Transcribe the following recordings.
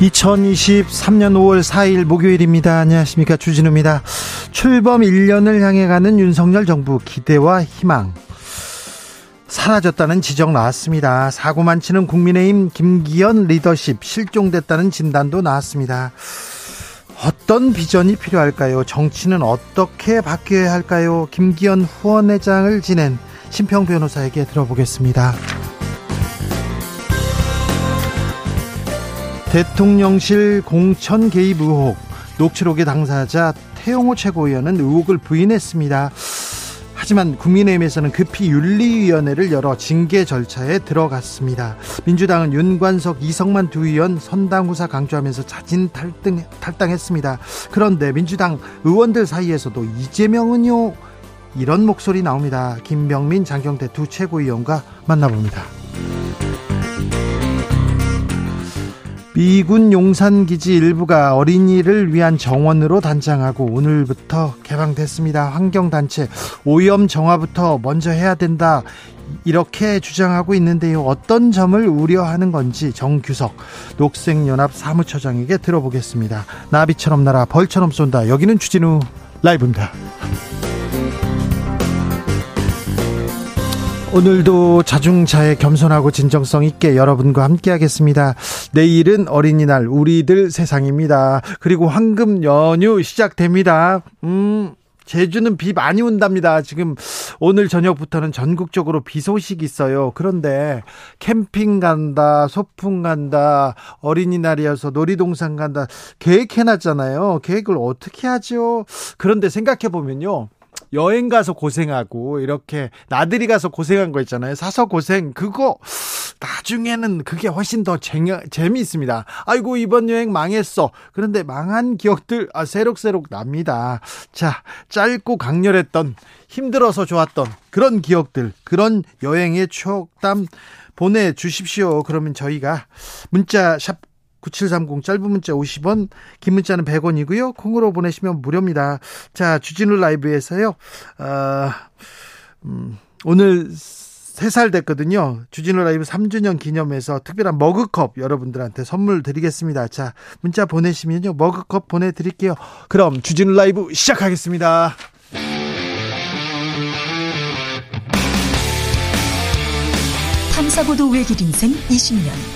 2023년 5월 4일 목요일입니다. 안녕하십니까. 주진우입니다. 출범 1년을 향해 가는 윤석열 정부 기대와 희망. 사라졌다는 지적 나왔습니다. 사고만 치는 국민의힘 김기현 리더십 실종됐다는 진단도 나왔습니다. 어떤 비전이 필요할까요? 정치는 어떻게 바뀌어야 할까요? 김기현 후원회장을 지낸 심평 변호사에게 들어보겠습니다. 대통령실 공천 개입 의혹 녹취록의 당사자 태용호 최고위원은 의혹을 부인했습니다. 하지만 국민의힘에서는 급히 윤리위원회를 열어 징계 절차에 들어갔습니다. 민주당은 윤관석, 이성만 두 의원 선당 후사 강조하면서 자진 탈등, 탈당했습니다. 그런데 민주당 의원들 사이에서도 이재명은요 이런 목소리 나옵니다. 김병민, 장경태 두 최고위원과 만나봅니다. 미군 용산기지 일부가 어린이를 위한 정원으로 단장하고 오늘부터 개방됐습니다. 환경단체 오염 정화부터 먼저 해야 된다. 이렇게 주장하고 있는데요. 어떤 점을 우려하는 건지 정규석 녹색연합 사무처장에게 들어보겠습니다. 나비처럼 날아 벌처럼 쏜다. 여기는 주진우 라이브입니다. 오늘도 자중차에 겸손하고 진정성 있게 여러분과 함께 하겠습니다. 내일은 어린이날 우리들 세상입니다. 그리고 황금 연휴 시작됩니다. 음. 제주는 비 많이 온답니다. 지금 오늘 저녁부터는 전국적으로 비 소식이 있어요. 그런데 캠핑 간다, 소풍 간다, 어린이날이어서 놀이동산 간다 계획해 놨잖아요. 계획을 어떻게 하죠? 그런데 생각해 보면요. 여행 가서 고생하고 이렇게 나들이 가서 고생한 거 있잖아요. 사서 고생 그거 나중에는 그게 훨씬 더 재미, 재미있습니다. 아이고 이번 여행 망했어. 그런데 망한 기억들 아, 새록새록 납니다. 자 짧고 강렬했던 힘들어서 좋았던 그런 기억들 그런 여행의 추억담 보내 주십시오. 그러면 저희가 문자 샵 9730 짧은 문자 50원, 긴 문자는 100원이고요. 콩으로 보내시면 무료입니다. 자, 주진우 라이브에서요. 어, 음, 오늘 3살 됐거든요. 주진우 라이브 3주년 기념해서 특별한 머그컵 여러분들한테 선물 드리겠습니다. 자, 문자 보내시면요. 머그컵 보내드릴게요. 그럼 주진우 라이브 시작하겠습니다. 탐사보도 외길 인생 20년.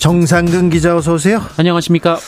정상근 기자 어서 오세요. 안녕하십니까.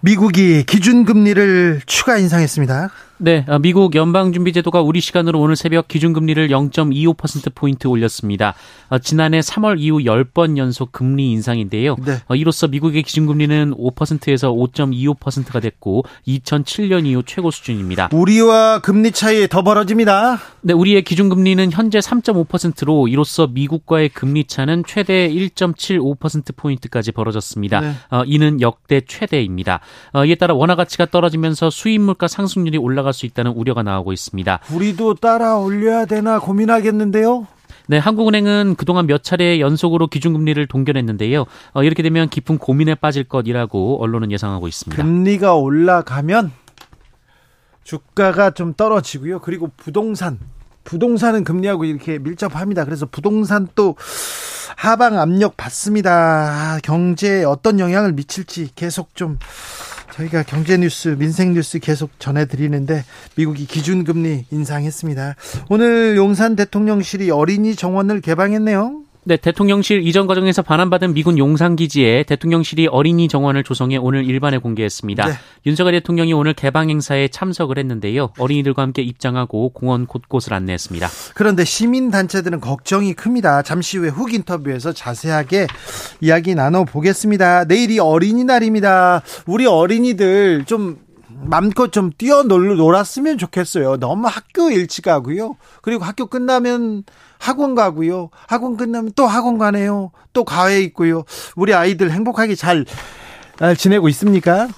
미국이 기준금리를 추가 인상했습니다. 네, 어, 미국 연방준비제도가 우리 시간으로 오늘 새벽 기준금리를 0.25%포인트 올렸습니다. 어, 지난해 3월 이후 10번 연속 금리 인상인데요. 네. 어, 이로써 미국의 기준금리는 5%에서 5.25%가 됐고 2007년 이후 최고 수준입니다. 우리와 금리 차이 더 벌어집니다. 네, 우리의 기준금리는 현재 3.5%로 이로써 미국과의 금리 차는 최대 1.75%포인트까지 벌어졌습니다. 네. 이는 역대 최대입니다. 이에 따라 원화 가치가 떨어지면서 수입 물가 상승률이 올라가 올라갈 수 있다는 우려가 나오고 있습니다. 우리도 따라 올려야 되나 고민하겠는데요. 네, 한국은행은 그동안 몇 차례 연속으로 기준금리를 동결했는데요. 어, 이렇게 되면 깊은 고민에 빠질 것이라고 언론은 예상하고 있습니다. 금리가 올라가면 주가가 좀 떨어지고요. 그리고 부동산, 부동산은 금리하고 이렇게 밀접합니다. 그래서 부동산 또 하방 압력 받습니다. 경제에 어떤 영향을 미칠지 계속 좀 저희가 경제 뉴스, 민생 뉴스 계속 전해드리는데 미국이 기준금리 인상했습니다. 오늘 용산 대통령실이 어린이 정원을 개방했네요. 네, 대통령실 이전 과정에서 반환받은 미군 용산기지에 대통령실이 어린이 정원을 조성해 오늘 일반에 공개했습니다. 네. 윤석열 대통령이 오늘 개방 행사에 참석을 했는데요. 어린이들과 함께 입장하고 공원 곳곳을 안내했습니다. 그런데 시민단체들은 걱정이 큽니다. 잠시 후에 훅 인터뷰에서 자세하게 이야기 나눠보겠습니다. 내일이 어린이날입니다. 우리 어린이들 좀 맘껏 좀 뛰어놀았으면 좋겠어요. 너무 학교 일찍 가고요. 그리고 학교 끝나면 학원 가고요. 학원 끝나면 또 학원 가네요. 또 과외 있고요. 우리 아이들 행복하게 잘 지내고 있습니까?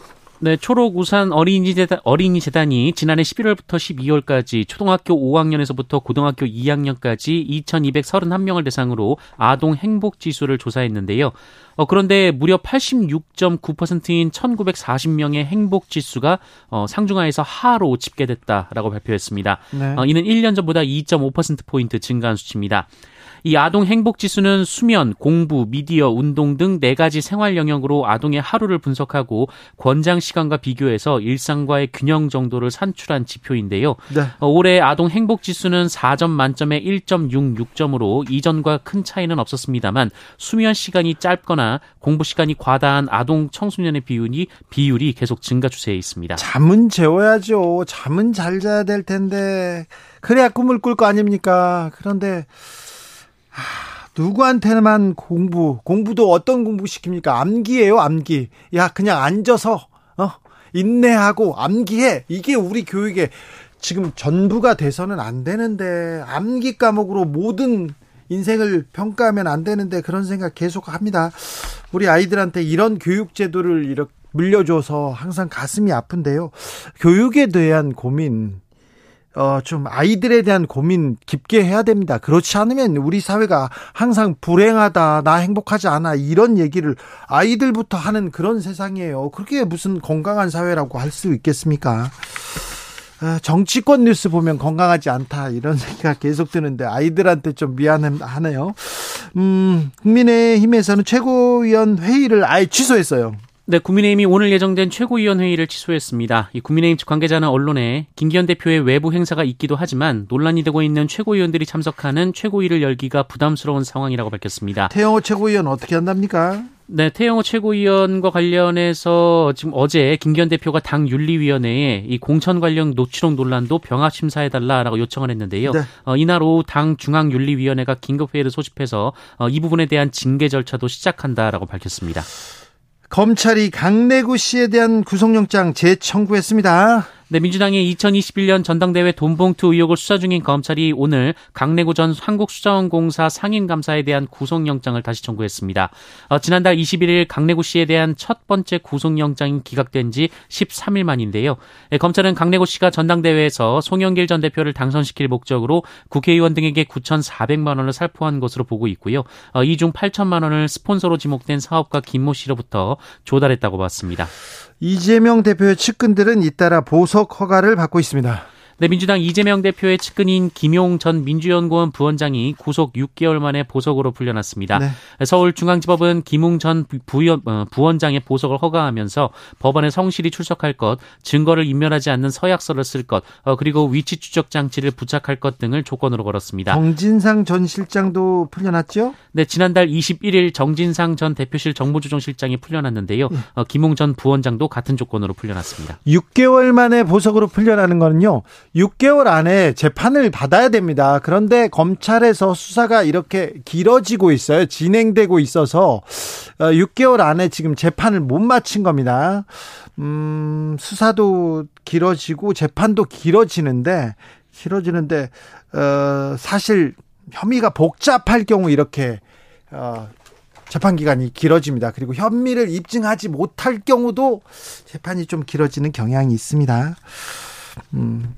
네, 초록 우산 어린이 재단, 어린이 재단이 지난해 11월부터 12월까지 초등학교 5학년에서부터 고등학교 2학년까지 2,231명을 대상으로 아동 행복 지수를 조사했는데요. 어, 그런데 무려 86.9%인 1,940명의 행복 지수가 어, 상중하에서 하로 집계됐다라고 발표했습니다. 네. 어, 이는 1년 전보다 2.5%포인트 증가한 수치입니다. 이 아동 행복 지수는 수면, 공부, 미디어, 운동 등 네 가지 생활 영역으로 아동의 하루를 분석하고 권장 시간과 비교해서 일상과의 균형 정도를 산출한 지표인데요. 네. 어, 올해 아동 행복 지수는 4점 만점에 1.66점으로 이전과 큰 차이는 없었습니다만 수면 시간이 짧거나 공부 시간이 과다한 아동 청소년의 비율이 비율이 계속 증가 추세에 있습니다. 잠은 재워야죠. 잠은 잘 자야 될 텐데 그래야 꿈을 꿀 거 아닙니까? 그런데 누구한테만 공부, 공부도 어떤 공부 시킵니까? 암기예요, 암기. 야, 그냥 앉아서, 어, 인내하고 암기해. 이게 우리 교육의 지금 전부가 돼서는 안 되는데, 암기 과목으로 모든 인생을 평가하면 안 되는데, 그런 생각 계속 합니다. 우리 아이들한테 이런 교육 제도를 이렇게 물려줘서 항상 가슴이 아픈데요. 교육에 대한 고민, 어, 좀 아이들에 대한 고민 깊게 해야 됩니다. 그렇지 않으면 우리 사회가 항상 불행하다, 나 행복하지 않아, 이런 얘기를 아이들부터 하는 그런 세상이에요. 그렇게 무슨 건강한 사회라고 할 수 있겠습니까? 아, 정치권 뉴스 보면 건강하지 않다, 이런 생각 계속 드는데 아이들한테 좀 미안하네요. 음, 국민의힘에서는 최고위원 회의를 아예 취소했어요. 네, 국민의힘이 오늘 예정된 최고위원회의를 취소했습니다. 이 국민의힘 측 관계자는 언론에 김기현 대표의 외부 행사가 있기도 하지만 논란이 되고 있는 최고위원들이 참석하는 최고위를 열기가 부담스러운 상황이라고 밝혔습니다. 태영호 최고위원 어떻게 한답니까? 네, 태영호 최고위원과 관련해서 지금 어제 김기현 대표가 당 윤리위원회에 이 공천 관련 노치록 논란도 병합 심사해달라라고 요청을 했는데요. 네. 어, 이날 오후 당 중앙윤리위원회가 긴급 회의를 소집해서 어, 이 부분에 대한 징계 절차도 시작한다라고 밝혔습니다. 검찰이 강내구 씨에 대한 구속영장 재청구했습니다. 네, 민주당의 2021년 전당대회 돈봉투 의혹을 수사 중인 검찰이 오늘 강내구 전 한국수자원공사 상임감사에 대한 구속영장을 다시 청구했습니다. 어, 지난달 21일 강내구 씨에 대한 첫 번째 구속영장이 기각된 지 13일 만인데요. 네, 검찰은 강내구 씨가 전당대회에서 송영길 전 대표를 당선시킬 목적으로 국회의원 등에게 9,400만 원을 살포한 것으로 보고 있고요. 어, 이중 8천만 원을 스폰서로 지목된 사업가 김모 씨로부터 조달했다고 봤습니다. 이재명 대표의 측근들은 잇따라 보석 허가를 받고 있습니다. 네, 민주당 이재명 대표의 측근인 김용 전 민주연구원 부원장이 구속 6개월 만에 보석으로 풀려났습니다. 네. 서울중앙지법은 김웅 전 부연, 어, 부원장의 보석을 허가하면서 법원에 성실히 출석할 것, 증거를 인멸하지 않는 서약서를 쓸 것, 어, 그리고 위치 추적 장치를 부착할 것 등을 조건으로 걸었습니다. 정진상 전 실장도 풀려났죠? 네, 지난달 21일 정진상 전 대표실 정무조정실장이 풀려났는데요. 네. 어, 김웅 전 부원장도 같은 조건으로 풀려났습니다. 6개월 만에 보석으로 풀려나는 거는요. 6개월 안에 재판을 받아야 됩니다. 그런데 검찰에서 수사가 이렇게 길어지고 있어요. 진행되고 있어서 6개월 어, 안에 지금 재판을 못 마친 겁니다. 음, 수사도 길어지고 재판도 길어지는데 길어지는데 어, 사실 혐의가 복잡할 경우 이렇게 어, 재판 기간이 길어집니다. 그리고 혐의를 입증하지 못할 경우도 재판이 좀 길어지는 경향이 있습니다. 음,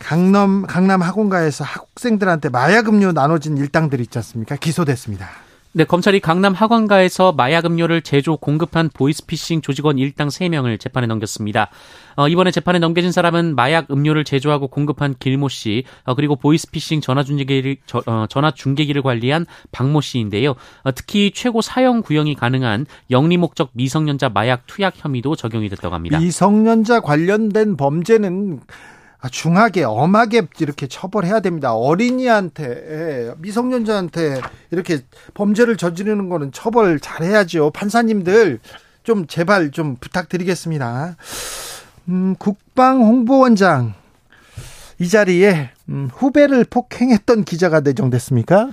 강남 강남 학원가에서 학생들한테 마약 음료 나눠진 일당들 있지 않습니까? 기소됐습니다. 네, 검찰이 강남 하관가에서 마약 음료를 제조 공급한 보이스피싱 조직원 일당 3명을 재판에 넘겼습니다. 어, 이번에 재판에 넘겨진 사람은 마약 음료를 제조하고 공급한 길모 씨, 어, 그리고 보이스피싱 전화 중계기를 저, 어, 전화 중계기를 관리한 박모 씨인데요. 어, 특히 최고 사형 구형이 가능한 영리 목적 미성년자 마약 투약 혐의도 적용이 됐다고 합니다. 미성년자 관련된 범죄는 아, 중하게 엄하게 이렇게 처벌해야 됩니다. 어린이한테 미성년자한테 이렇게 범죄를 저지르는 거는 처벌 잘해야죠. 판사님들 좀 제발 좀 부탁드리겠습니다. 음, 국방 홍보원장 이 자리에 음, 후배를 폭행했던 기자가 내정됐습니까?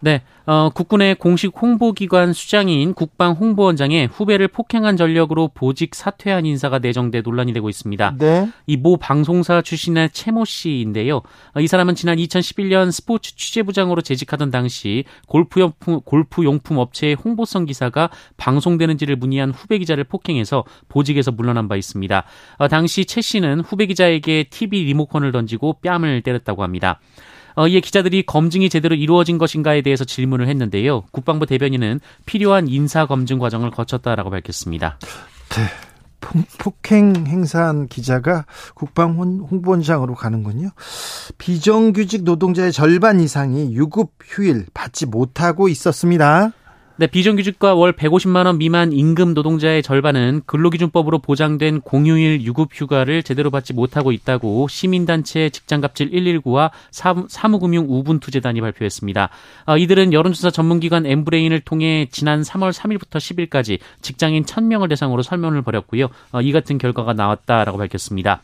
네, 어, 국군의 공식 홍보기관 수장인 국방홍보원장의 후배를 폭행한 전력으로 보직 사퇴한 인사가 내정돼 논란이 되고 있습니다. 네. 이 모 방송사 출신의 채모 씨인데요. 어, 이 사람은 지난 2011년 스포츠 취재부장으로 재직하던 당시 골프용품, 골프용품 업체의 홍보성 기사가 방송되는지를 문의한 후배 기자를 폭행해서 보직에서 물러난 바 있습니다. 어, 당시 채 씨는 후배 기자에게 TV 리모컨을 던지고 뺨을 때렸다고 합니다. 어, 이에 기자들이 검증이 제대로 이루어진 것인가에 대해서 질문을 했는데요. 국방부 대변인은 필요한 인사 검증 과정을 거쳤다라고 밝혔습니다. 네. 폭행 행사한 기자가 국방 홍보원장으로 가는군요. 비정규직 노동자의 절반 이상이 유급 휴일 받지 못하고 있었습니다. 네, 비정규직과 월 150만 원 미만 임금 노동자의 절반은 근로기준법으로 보장된 공휴일 유급 휴가를 제대로 받지 못하고 있다고 시민단체 직장갑질 119와 사무금융 우분투재단이 발표했습니다. 아, 이들은 여론조사 전문기관 엠브레인을 통해 지난 3월 3일부터 10일까지 직장인 1000명을 대상으로 설문을 벌였고요. 아, 이 같은 결과가 나왔다라고 밝혔습니다.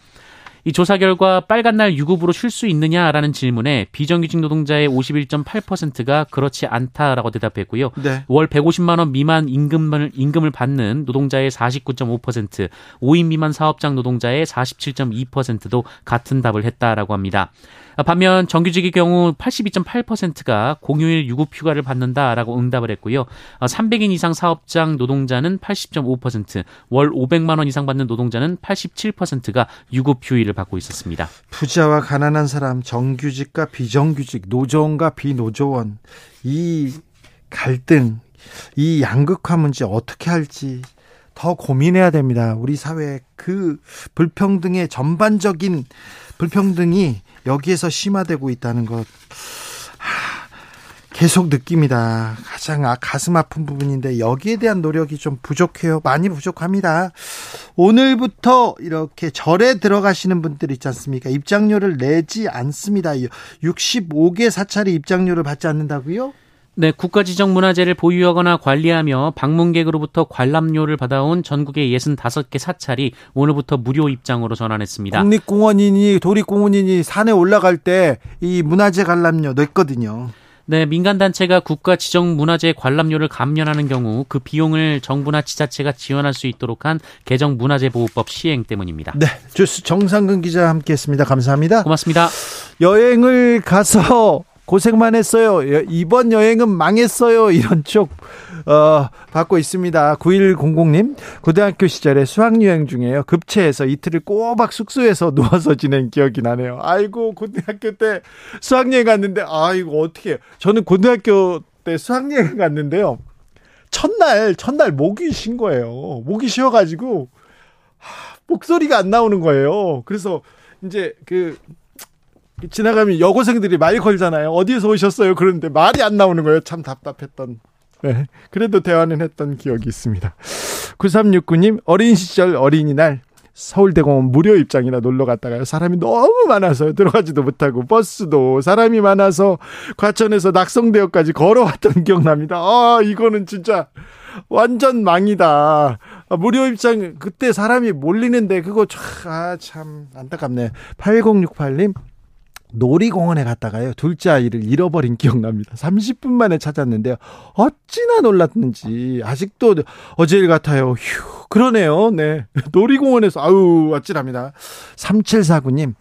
이 조사 결과 빨간 날 유급으로 쉴 수 있느냐라는 질문에 비정규직 노동자의 51.8%가 그렇지 않다라고 대답했고요. 네. 월 150만 원 미만 임금을 임금을 받는 노동자의 49.5%, 5인 미만 사업장 노동자의 47.2%도 같은 답을 했다라고 합니다. 반면 정규직의 경우 82.8%가 공휴일 유급 휴가를 받는다라고 응답을 했고요. 300인 이상 사업장 노동자는 80.5%, 월 500만 원 이상 받는 노동자는 87%가 유급 휴일을 받고 있었습니다. 부자와 가난한 사람, 정규직과 비정규직, 노조원과 비노조원 이 갈등, 이 양극화 문제 어떻게 할지 더 고민해야 됩니다. 우리 사회 그 불평등의 전반적인 불평등이 여기에서 심화되고 있다는 것 계속 느낍니다. 가장 아, 가슴 아픈 부분인데 여기에 대한 노력이 좀 부족해요. 많이 부족합니다. 오늘부터 이렇게 절에 들어가시는 분들 있지 않습니까? 입장료를 내지 않습니다. 65개 사찰이 입장료를 받지 않는다고요? 네, 국가지정문화재를 보유하거나 관리하며 방문객으로부터 관람료를 받아온 전국의 65개 사찰이 오늘부터 무료 입장으로 전환했습니다. 국립공원이니 도립공원이니 산에 올라갈 때 이 문화재 관람료 냈거든요. 네, 민간단체가 국가 지정 문화재 관람료를 감면하는 경우 그 비용을 정부나 지자체가 지원할 수 있도록 한 개정 문화재보호법 시행 때문입니다. 네, 주스 정상근 기자 함께 했습니다. 감사합니다. 고맙습니다. 여행을 가서 고생만 했어요. 이번 여행은 망했어요. 이런 쪽 어, 받고 있습니다. 9100님 고등학교 시절에 수학여행 중에요. 급체해서 이틀을 꼬박 숙소에서 누워서 지낸 기억이 나네요. 아이고 고등학교 때 수학여행 갔는데 아이고 어떻게 저는 고등학교 때 수학여행 갔는데요. 첫날 첫날 목이 쉰 거예요. 목이 쉬어가지고 목소리가 안 나오는 거예요. 그래서 이제 그 지나가면 여고생들이 말 걸잖아요. 어디에서 오셨어요? 그런데 말이 안 나오는 거예요. 참 답답했던. 네. 그래도 대화는 했던 기억이 있습니다. 9369님, 어린 시절 어린이날 서울대공원 무료 입장이나 놀러 갔다가요. 사람이 너무 많아서 들어가지도 못하고 버스도 사람이 많아서 과천에서 낙성대역까지 걸어왔던 기억납니다. 아, 이거는 진짜 완전 망이다. 아, 무료 입장 그때 사람이 몰리는데 그거 아, 참 안타깝네. 8068님 놀이공원에 갔다가요. 둘째 아이를 잃어버린 기억납니다. 30분 만에 찾았는데요. 어찌나 놀랐는지 아직도 어제일 같아요. 휴, 그러네요. 네. 놀이공원에서 아우 아찔합니다. 3749님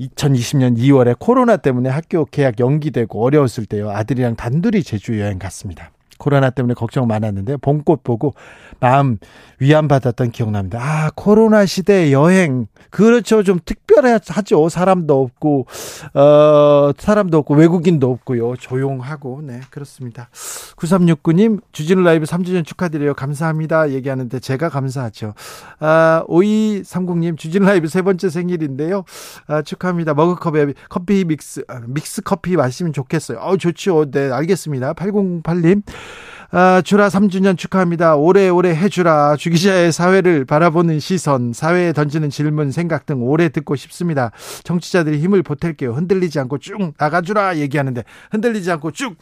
2020년 2월에 코로나 때문에 학교 개학 연기되고 어려웠을 때요. 아들이랑 단둘이 제주 여행 갔습니다. 코로나 때문에 걱정 많았는데 봄꽃 보고 마음 위안받았던 기억납니다. 아, 코로나 시대 여행. 그렇죠. 좀 특별하죠. 사람도 없고, 어, 사람도 없고, 외국인도 없고요. 조용하고, 네, 그렇습니다. 9369님, 주진우 라이브 3주년 축하드려요. 감사합니다. 얘기하는데 제가 감사하죠. 아, 5230님, 주진우 라이브 세 번째 생일인데요. 아, 축하합니다. 머그컵에 커피 믹스, 아, 믹스 커피 마시면 좋겠어요. 어, 좋죠. 네, 알겠습니다. 8008님, 아, 주라 3주년 축하합니다. 오래오래 해주라. 주기자의 사회를 바라보는 시선, 사회에 던지는 질문, 생각 등 오래 듣고 싶습니다. 정치자들이 힘을 보탤게요. 흔들리지 않고 쭉 나가주라 얘기하는데 흔들리지 않고 쭉.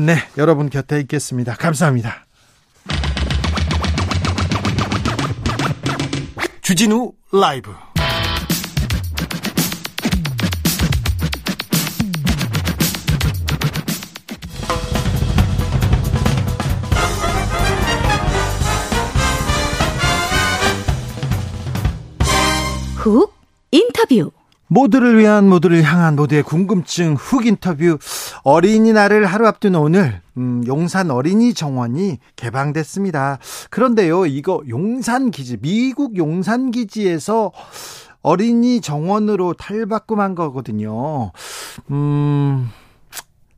네, 여러분 곁에 있겠습니다. 감사합니다. 주진우 라이브 훅 인터뷰 모두를 위한 모두를 향한 모두의 궁금증 훅 인터뷰 어린이날을 하루 앞둔 오늘 음, 용산 어린이 정원이 개방됐습니다. 그런데요, 이거 용산 기지 미국 용산 기지에서 어린이 정원으로 탈바꿈한 거거든요. 음.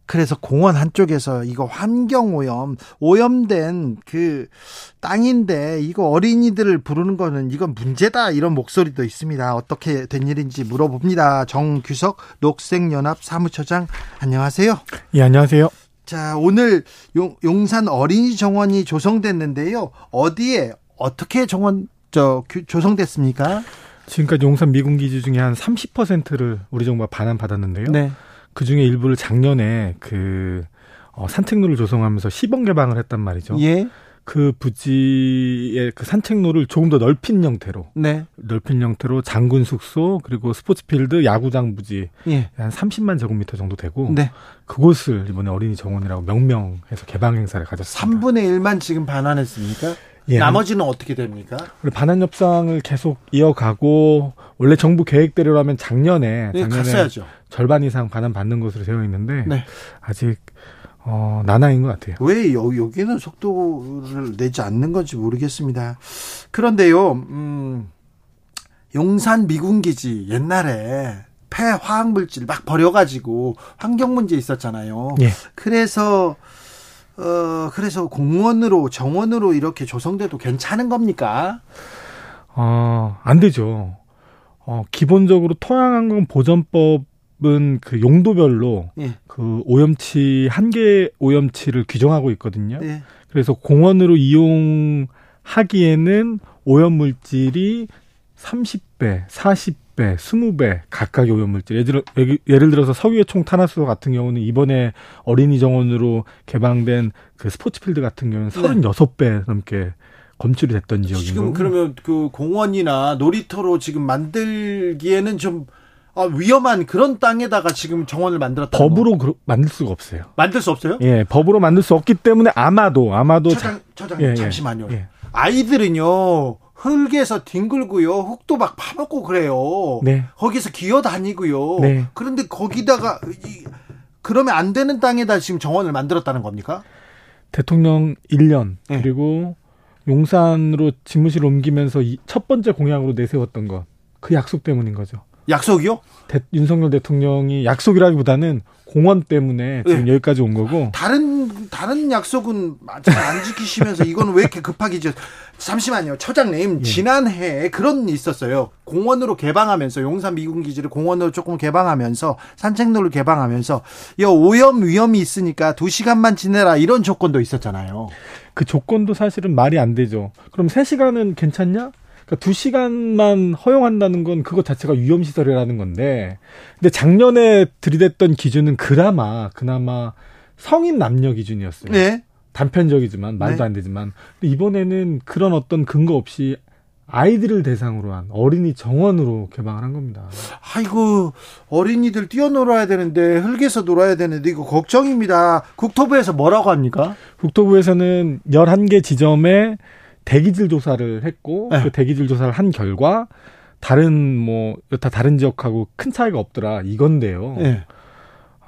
그래서 공원 한쪽에서 이거 환경 오염, 오염된 그 땅인데 이거 어린이들을 부르는 거는 이건 문제다 이런 목소리도 있습니다. 어떻게 된 일인지 물어봅니다. 정규석 녹색연합 사무처장 안녕하세요. 예, 안녕하세요. 자, 오늘 용, 용산 어린이 정원이 조성됐는데요. 어디에 어떻게 정원 저 조성됐습니까? 지금까지 용산 미군 기지 중에 한 30%를 우리 정부가 반환 받았는데요. 네. 그 중에 일부를 작년에 그 어, 산책로를 조성하면서 시범 개방을 했단 말이죠. 예. 그 부지의 그 산책로를 조금 더 넓힌 형태로, 네. 넓힌 형태로 장군 숙소 그리고 스포츠필드, 야구장 부지 예. 한 30만 제곱미터 정도 되고, 네. 그곳을 이번에 어린이 정원이라고 명명해서 개방 행사를 가졌습니다. 3분의 1만 지금 반환했습니까? 예. 나머지는 어떻게 됩니까? 반환 협상을 계속 이어가고 원래 정부 계획대로라면 작년에 네, 작년에 갔어야죠. 절반 이상 반환 받는 것으로 되어 있는데 네. 아직 어, 나나인 것 같아요. 왜 여, 여기는 속도를 내지 않는 건지 모르겠습니다. 그런데요, 음, 용산 미군기지 옛날에 폐화학 물질 막 버려가지고 환경 문제 있었잖아요. 예. 그래서 어, 그래서 공원으로 정원으로 이렇게 조성돼도 괜찮은 겁니까? 어, 안 되죠. 어, 기본적으로 토양환경 보전법은 그 용도별로 예. 그 오염치 한계 오염치를 규정하고 있거든요. 예. 그래서 공원으로 이용하기에는 오염 물질이 30배, 40배 10배, 20배 각각의 오염 물질. 예를, 예를 들어서 석유의 총 탄화수 같은 경우는 이번에 어린이 정원으로 개방된 그 스포츠필드 같은 경우는 36배 넘게 검출이 됐던 지역이고. 지금 그러면 그 공원이나 놀이터로 지금 만들기에는 좀 아, 위험한 그런 땅에다가 지금 정원을 만들었다. 법으로 그, 만들 수가 없어요. 만들 수 없어요? 예, 법으로 만들 수 없기 때문에 아마도 아마도 처장, 처장 예, 예, 잠시만요. 예. 아이들은요 흙에서 뒹굴고요. 흙도 막 파먹고 그래요. 네. 거기서 기어 다니고요. 네. 그런데 거기다가 이, 그러면 안 되는 땅에다 지금 정원을 만들었다는 겁니까? 대통령 1년 네. 그리고 용산으로 집무실 옮기면서 첫 번째 공약으로 내세웠던 것. 그 약속 때문인 거죠. 약속이요? 대, 윤석열 대통령이 약속이라기보다는 공원 때문에 지금 네. 여기까지 온 거고 다른 다른 약속은 안 지키시면서 이거는 왜 이렇게 급하게 지 잠시만요 처장님 예. 지난해에 그런 있었어요 공원으로 개방하면서 용산 미군 기지를 공원으로 조금 개방하면서 산책로를 개방하면서 이 오염 위험이 있으니까 두 시간만 지내라 이런 조건도 있었잖아요. 그 조건도 사실은 말이 안 되죠. 그럼 3 시간은 괜찮냐? 그러니까 두 시간만 허용한다는 건 그것 자체가 위험 시설이라는 건데, 근데 작년에 들이댔던 기준은 그나마, 그나마 성인 남녀 기준이었어요. 네. 단편적이지만, 말도 네. 안 되지만. 이번에는 그런 어떤 근거 없이 아이들을 대상으로 한 어린이 정원으로 개방을 한 겁니다. 아이고, 어린이들 뛰어놀아야 되는데, 흙에서 놀아야 되는데, 이거 걱정입니다. 국토부에서 뭐라고 합니까? 국토부에서는 11개 지점에 대기질 조사를 했고 네. 그 대기질 조사를 한 결과 다른 뭐 여타 다른 지역하고 큰 차이가 없더라 이건데요. 네.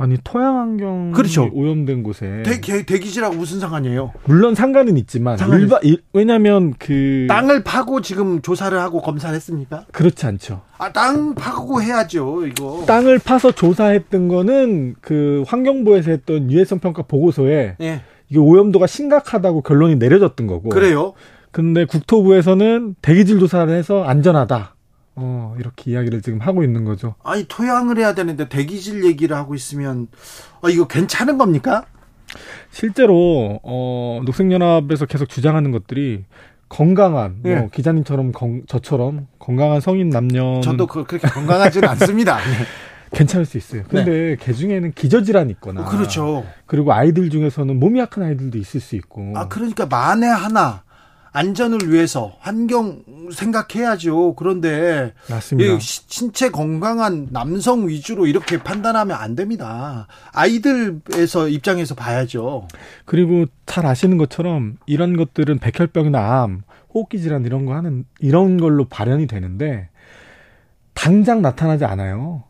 아니 토양 환경 그렇죠. 오염된 곳에 대, 대기질하고 무슨 상관이에요? 물론 상관은 있지만 일, 왜냐하면 그 땅을 파고 지금 조사를 하고 검사를 했습니까? 그렇지 않죠. 아땅 파고 해야죠 이거. 땅을 파서 조사했던 거는 그 환경부에서 했던 유해성 평가 보고서에 예. 이게 오염도가 심각하다고 결론이 내려졌던 거고. 그래요? 근데 국토부에서는 대기질 조사를 해서 안전하다. 어, 이렇게 이야기를 지금 하고 있는 거죠. 아니, 토양을 해야 되는데 대기질 얘기를 하고 있으면, 어, 이거 괜찮은 겁니까? 실제로, 어, 녹색연합에서 계속 주장하는 것들이 건강한, 네. 뭐, 예. 기자님처럼, 건, 저처럼 건강한 성인 남녀. 저도 그, 그렇게 건강하지는 않습니다. 네. 괜찮을 수 있어요. 근데 네. 개 중에는 기저질환이 있거나. 그렇죠. 그리고 아이들 중에서는 몸이 약한 아이들도 있을 수 있고. 아, 그러니까 만에 하나 안전을 위해서 환경 생각해야죠. 그런데 맞습니다. 신체 건강한 남성 위주로 이렇게 판단하면 안 됩니다. 아이들에서 입장에서 봐야죠. 그리고 잘 아시는 것처럼 이런 것들은 백혈병이나 암, 호흡기 질환 이런 거 하는 이런 걸로 발현이 되는데 당장 나타나지 않아요.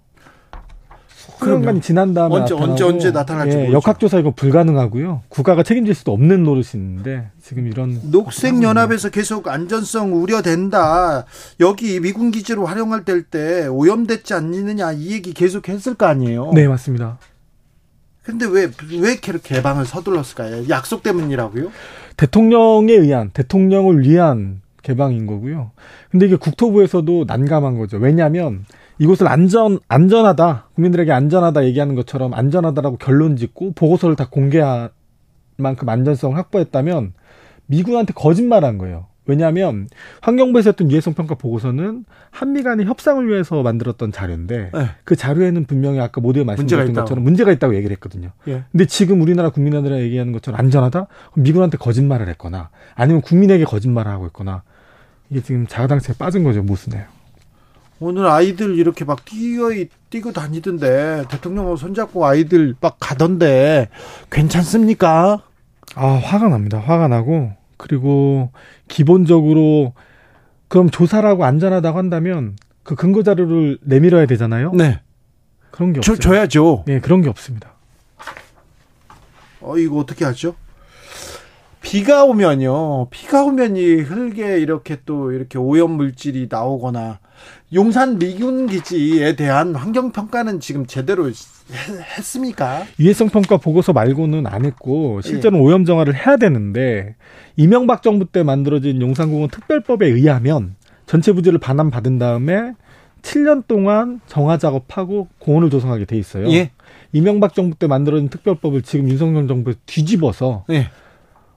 수년간이 지난 다음에 언제 나타나고, 언제 언제 나타날지 예, 역학조사 이거 불가능하고요. 국가가 책임질 수도 없는 노릇인데 지금 이런 녹색 연합에서 계속 안전성 우려된다. 여기 미군 기지로 활용할 때 오염됐지 않느냐 이 얘기 계속 했을 거 아니에요. 네 맞습니다. 근데 왜 왜 이렇게 개방을 서둘렀을까요? 약속 때문이라고요? 대통령에 의한 대통령을 위한 개방인 거고요. 근데 이게 국토부에서도 난감한 거죠. 왜냐하면 이곳을 안전 안전하다 국민들에게 안전하다 얘기하는 것처럼 안전하다라고 결론 짓고 보고서를 다 공개할 만큼 안전성을 확보했다면 미군한테 거짓말한 거예요. 왜냐하면 환경부에서 했던 유해성 평가 보고서는 한미 간의 협상을 위해서 만들었던 자료인데 네. 그 자료에는 분명히 아까 모두에 말씀드렸던 것처럼 문제가 있다고 얘기를 했거든요. 예. 근데 지금 우리나라 국민들이 얘기하는 것처럼 안전하다? 미군한테 거짓말을 했거나 아니면 국민에게 거짓말을 하고 있거나 이게 지금 자가당착에 빠진 거죠 모순에요. 오늘 아이들 이렇게 막 뛰어 뛰고 다니던데 대통령하고 손잡고 아이들 막 가던데 괜찮습니까? 아 화가 납니다. 화가 나고 그리고 기본적으로 그럼 조사라고 안전하다고 한다면 그 근거 자료를 내밀어야 되잖아요. 네. 그런 게 없어요. 줘, 줘야죠. 네, 그런 게 없습니다. 어 이거 어떻게 하죠? 비가 오면요. 비가 오면 이 흙에 이렇게 또 이렇게 오염 물질이 나오거나 용산 미군 기지에 대한 환경 평가는 지금 제대로 했습니까? 유해성 평가 보고서 말고는 안 했고 실제로 예. 오염 정화를 해야 되는데 이명박 정부 때 만들어진 용산공원 특별법에 의하면 전체 부지를 반환 받은 다음에 7년 동안 정화 작업하고 공원을 조성하게 돼 있어요. 예. 이명박 정부 때 만들어진 특별법을 지금 윤석열 정부에서 뒤집어서 예.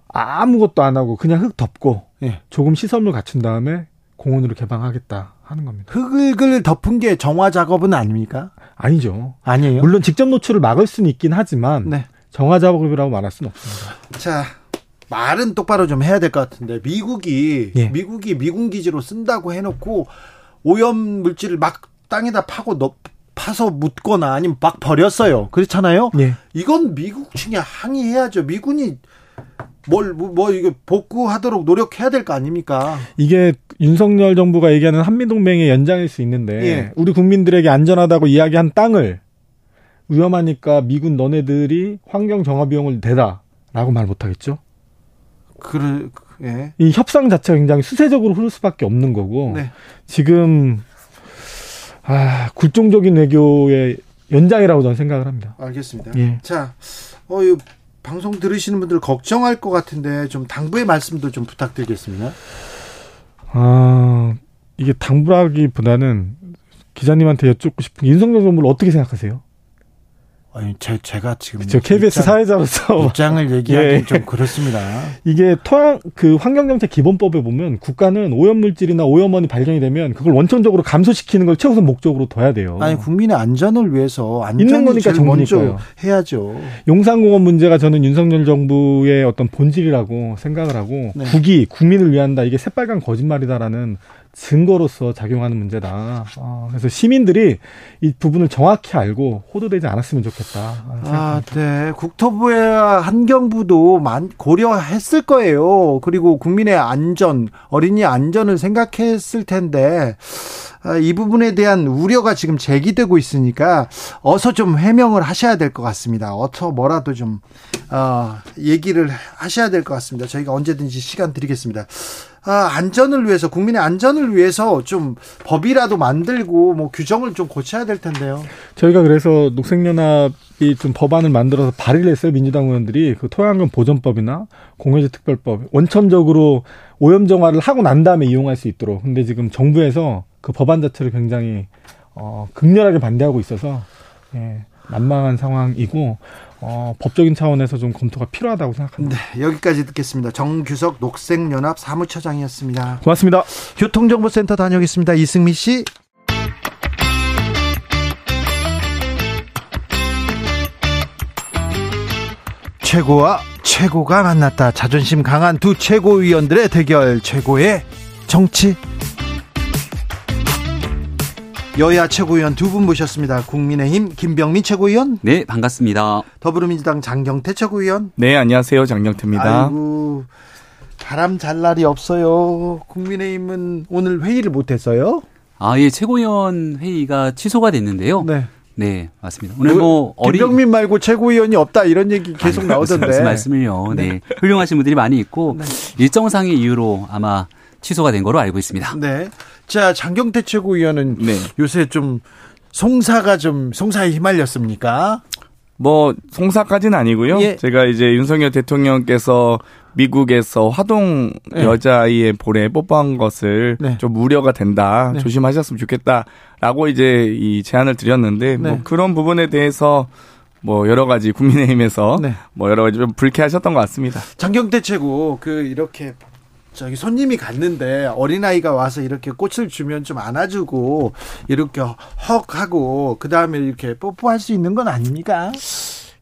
아무것도 안 하고 그냥 흙 덮고 예. 조금 시설물 갖춘 다음에 공원으로 개방하겠다 하는 겁니다. 흙을 덮은 게 정화 작업은 아닙니까? 아니죠. 아니에요. 물론 직접 노출을 막을 수는 있긴 하지만 네. 정화 작업이라고 말할 수는 없습니다. 자, 말은 똑바로 좀 해야 될 것 같은데 미국이 예. 미국이 미군 기지로 쓴다고 해놓고 오염 물질을 막 땅에다 파고 넣, 파서 묻거나 아니면 막 버렸어요. 그렇잖아요. 예. 이건 미국 측에 항의해야죠. 미군이 뭘, 뭐, 뭐, 이거 복구하도록 노력해야 될 거 아닙니까? 이게 윤석열 정부가 얘기하는 한미동맹의 연장일 수 있는데, 예. 우리 국민들에게 안전하다고 이야기한 땅을 위험하니까 미군 너네들이 환경 정화 비용을 대다. 라고 말 못하겠죠? 그래, 예. 이 협상 자체가 굉장히 수세적으로 흐를 수밖에 없는 거고, 네. 지금, 아, 굴종적인 외교의 연장이라고 저는 생각을 합니다. 알겠습니다. 예. 자, 어, 이 방송 들으시는 분들 걱정할 것 같은데 좀 당부의 말씀도 좀 부탁드리겠습니다. 아 이게 당부라기보다는 기자님한테 여쭙고 싶은 윤석열 정부를 어떻게 생각하세요? 아니 제 제가 지금 저 KBS 입장, 사회자로서 입장을 얘기하기 예. 좀 그렇습니다. 이게 토양 그 환경정책 기본법에 보면 국가는 오염물질이나 오염원이 발견이 되면 그걸 원천적으로 감소시키는 걸 최우선 목적으로 둬야 돼요. 아니 국민의 안전을 위해서 안전이 거니까 먼저 해야죠. 용산공원 문제가 저는 윤석열 정부의 어떤 본질이라고 생각을 하고 네. 국이 국민을 위한다 이게 새빨간 거짓말이다라는 증거로서 작용하는 문제다. 어, 그래서 시민들이 이 부분을 정확히 알고 호도되지 않았으면 좋겠다. 아, 네. 국토부와 환경부도 고려했을 거예요. 그리고 국민의 안전, 어린이 안전을 생각했을 텐데 아, 이 부분에 대한 우려가 지금 제기되고 있으니까 어서 좀 해명을 하셔야 될 것 같습니다. 어서 뭐라도 좀 어, 얘기를 하셔야 될 것 같습니다. 저희가 언제든지 시간 드리겠습니다. 아, 안전을 위해서 국민의 안전을 위해서 좀 법이라도 만들고 뭐 규정을 좀 고쳐야 될 텐데요. 저희가 그래서 녹색연합이 좀 법안을 만들어서 발의를 했어요. 민주당 의원들이 그 토양권 보존법이나 공유제 특별법 원천적으로 오염 정화를 하고 난 다음에 이용할 수 있도록. 근데 지금 정부에서 그 법안 자체를 굉장히 어, 극렬하게 반대하고 있어서 예, 난망한 상황이고 어, 법적인 차원에서 좀 검토가 필요하다고 생각합니다. 네, 여기까지 듣겠습니다. 정규석 녹색연합 사무처장이었습니다. 고맙습니다. 교통정보센터 다녀오겠습니다. 이승미 씨. 최고와 최고가 만났다. 자존심 강한 두 최고위원들의 대결. 최고의 정치. 여야 최고위원 두 분 모셨습니다. 국민의힘 김병민 최고위원. 네, 반갑습니다. 더불어민주당 장경태 최고위원. 네, 안녕하세요. 장경태입니다. 아이고, 바람 잘 날이 없어요. 국민의힘은 오늘 회의를 못했어요? 아, 예, 최고위원 회의가 취소가 됐는데요. 네. 네, 맞습니다. 오늘 뭐 어린 김병민 말고 최고위원이 없다 이런 얘기 계속 아니, 나오던데. 무슨 말씀을요. 네. 네. 훌륭하신 분들이 많이 있고 네. 일정상의 이유로 아마 취소가 된 거로 알고 있습니다. 네. 자, 장경태 최고위원은 네. 요새 좀 송사가 좀 송사에 휘말렸습니까? 뭐 송사까지는 아니고요. 예. 제가 이제 윤석열 대통령께서 미국에서 화동 네. 여자아이의 볼에 뽀뽀한 것을 네. 좀 우려가 된다. 네. 조심하셨으면 좋겠다라고 이제 이 제안을 드렸는데 뭐 네. 그런 부분에 대해서 뭐 여러 가지 국민의힘에서 네. 뭐 여러 가지 좀 불쾌하셨던 것 같습니다. 장경태 최고 그 이렇게 저기 손님이 갔는데 어린아이가 와서 이렇게 꽃을 주면 좀 안아주고 이렇게 헉 하고 그 다음에 이렇게 뽀뽀할 수 있는 건 아닙니까?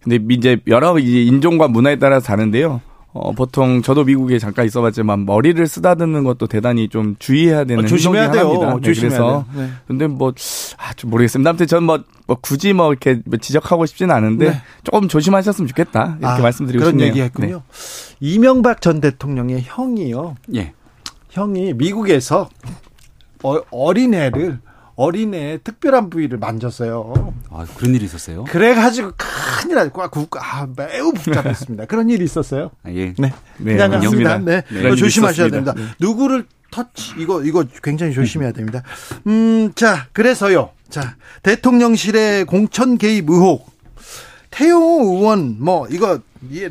근데 이제 여러 인종과 문화에 따라서 다른데요. 어, 보통 저도 미국에 잠깐 있어봤지만 머리를 쓰다듬는 것도 대단히 좀 주의해야 되는 어, 조심해야 돼요. 네, 조심해야 그래서 돼요. 네. 근데 뭐 아, 좀 모르겠습니다. 아무튼 저는 뭐, 뭐 굳이 뭐 이렇게 뭐 지적하고 싶지는 않은데 네. 조금 조심하셨으면 좋겠다 이렇게 아, 말씀드리고 그런 싶네요. 얘기했군요. 네. 이명박 전 대통령의 형이요. 예. 형이 미국에서 어, 어린애를 어린애 특별한 부위를 만졌어요. 아, 그런 일이 있었어요? 그래가지고 큰일 날, 꽉, 아, 매우 복잡했습니다. 그런 일이 있었어요. 아, 예. 네. 네. 그냥 습니다 네. 네. 조심하셔야 됩니다. 네. 누구를 터치, 이거, 이거 굉장히 조심해야 됩니다. 음, 자, 그래서요. 자, 대통령실의 공천 개입 의혹. 태용호 의원, 뭐, 이거,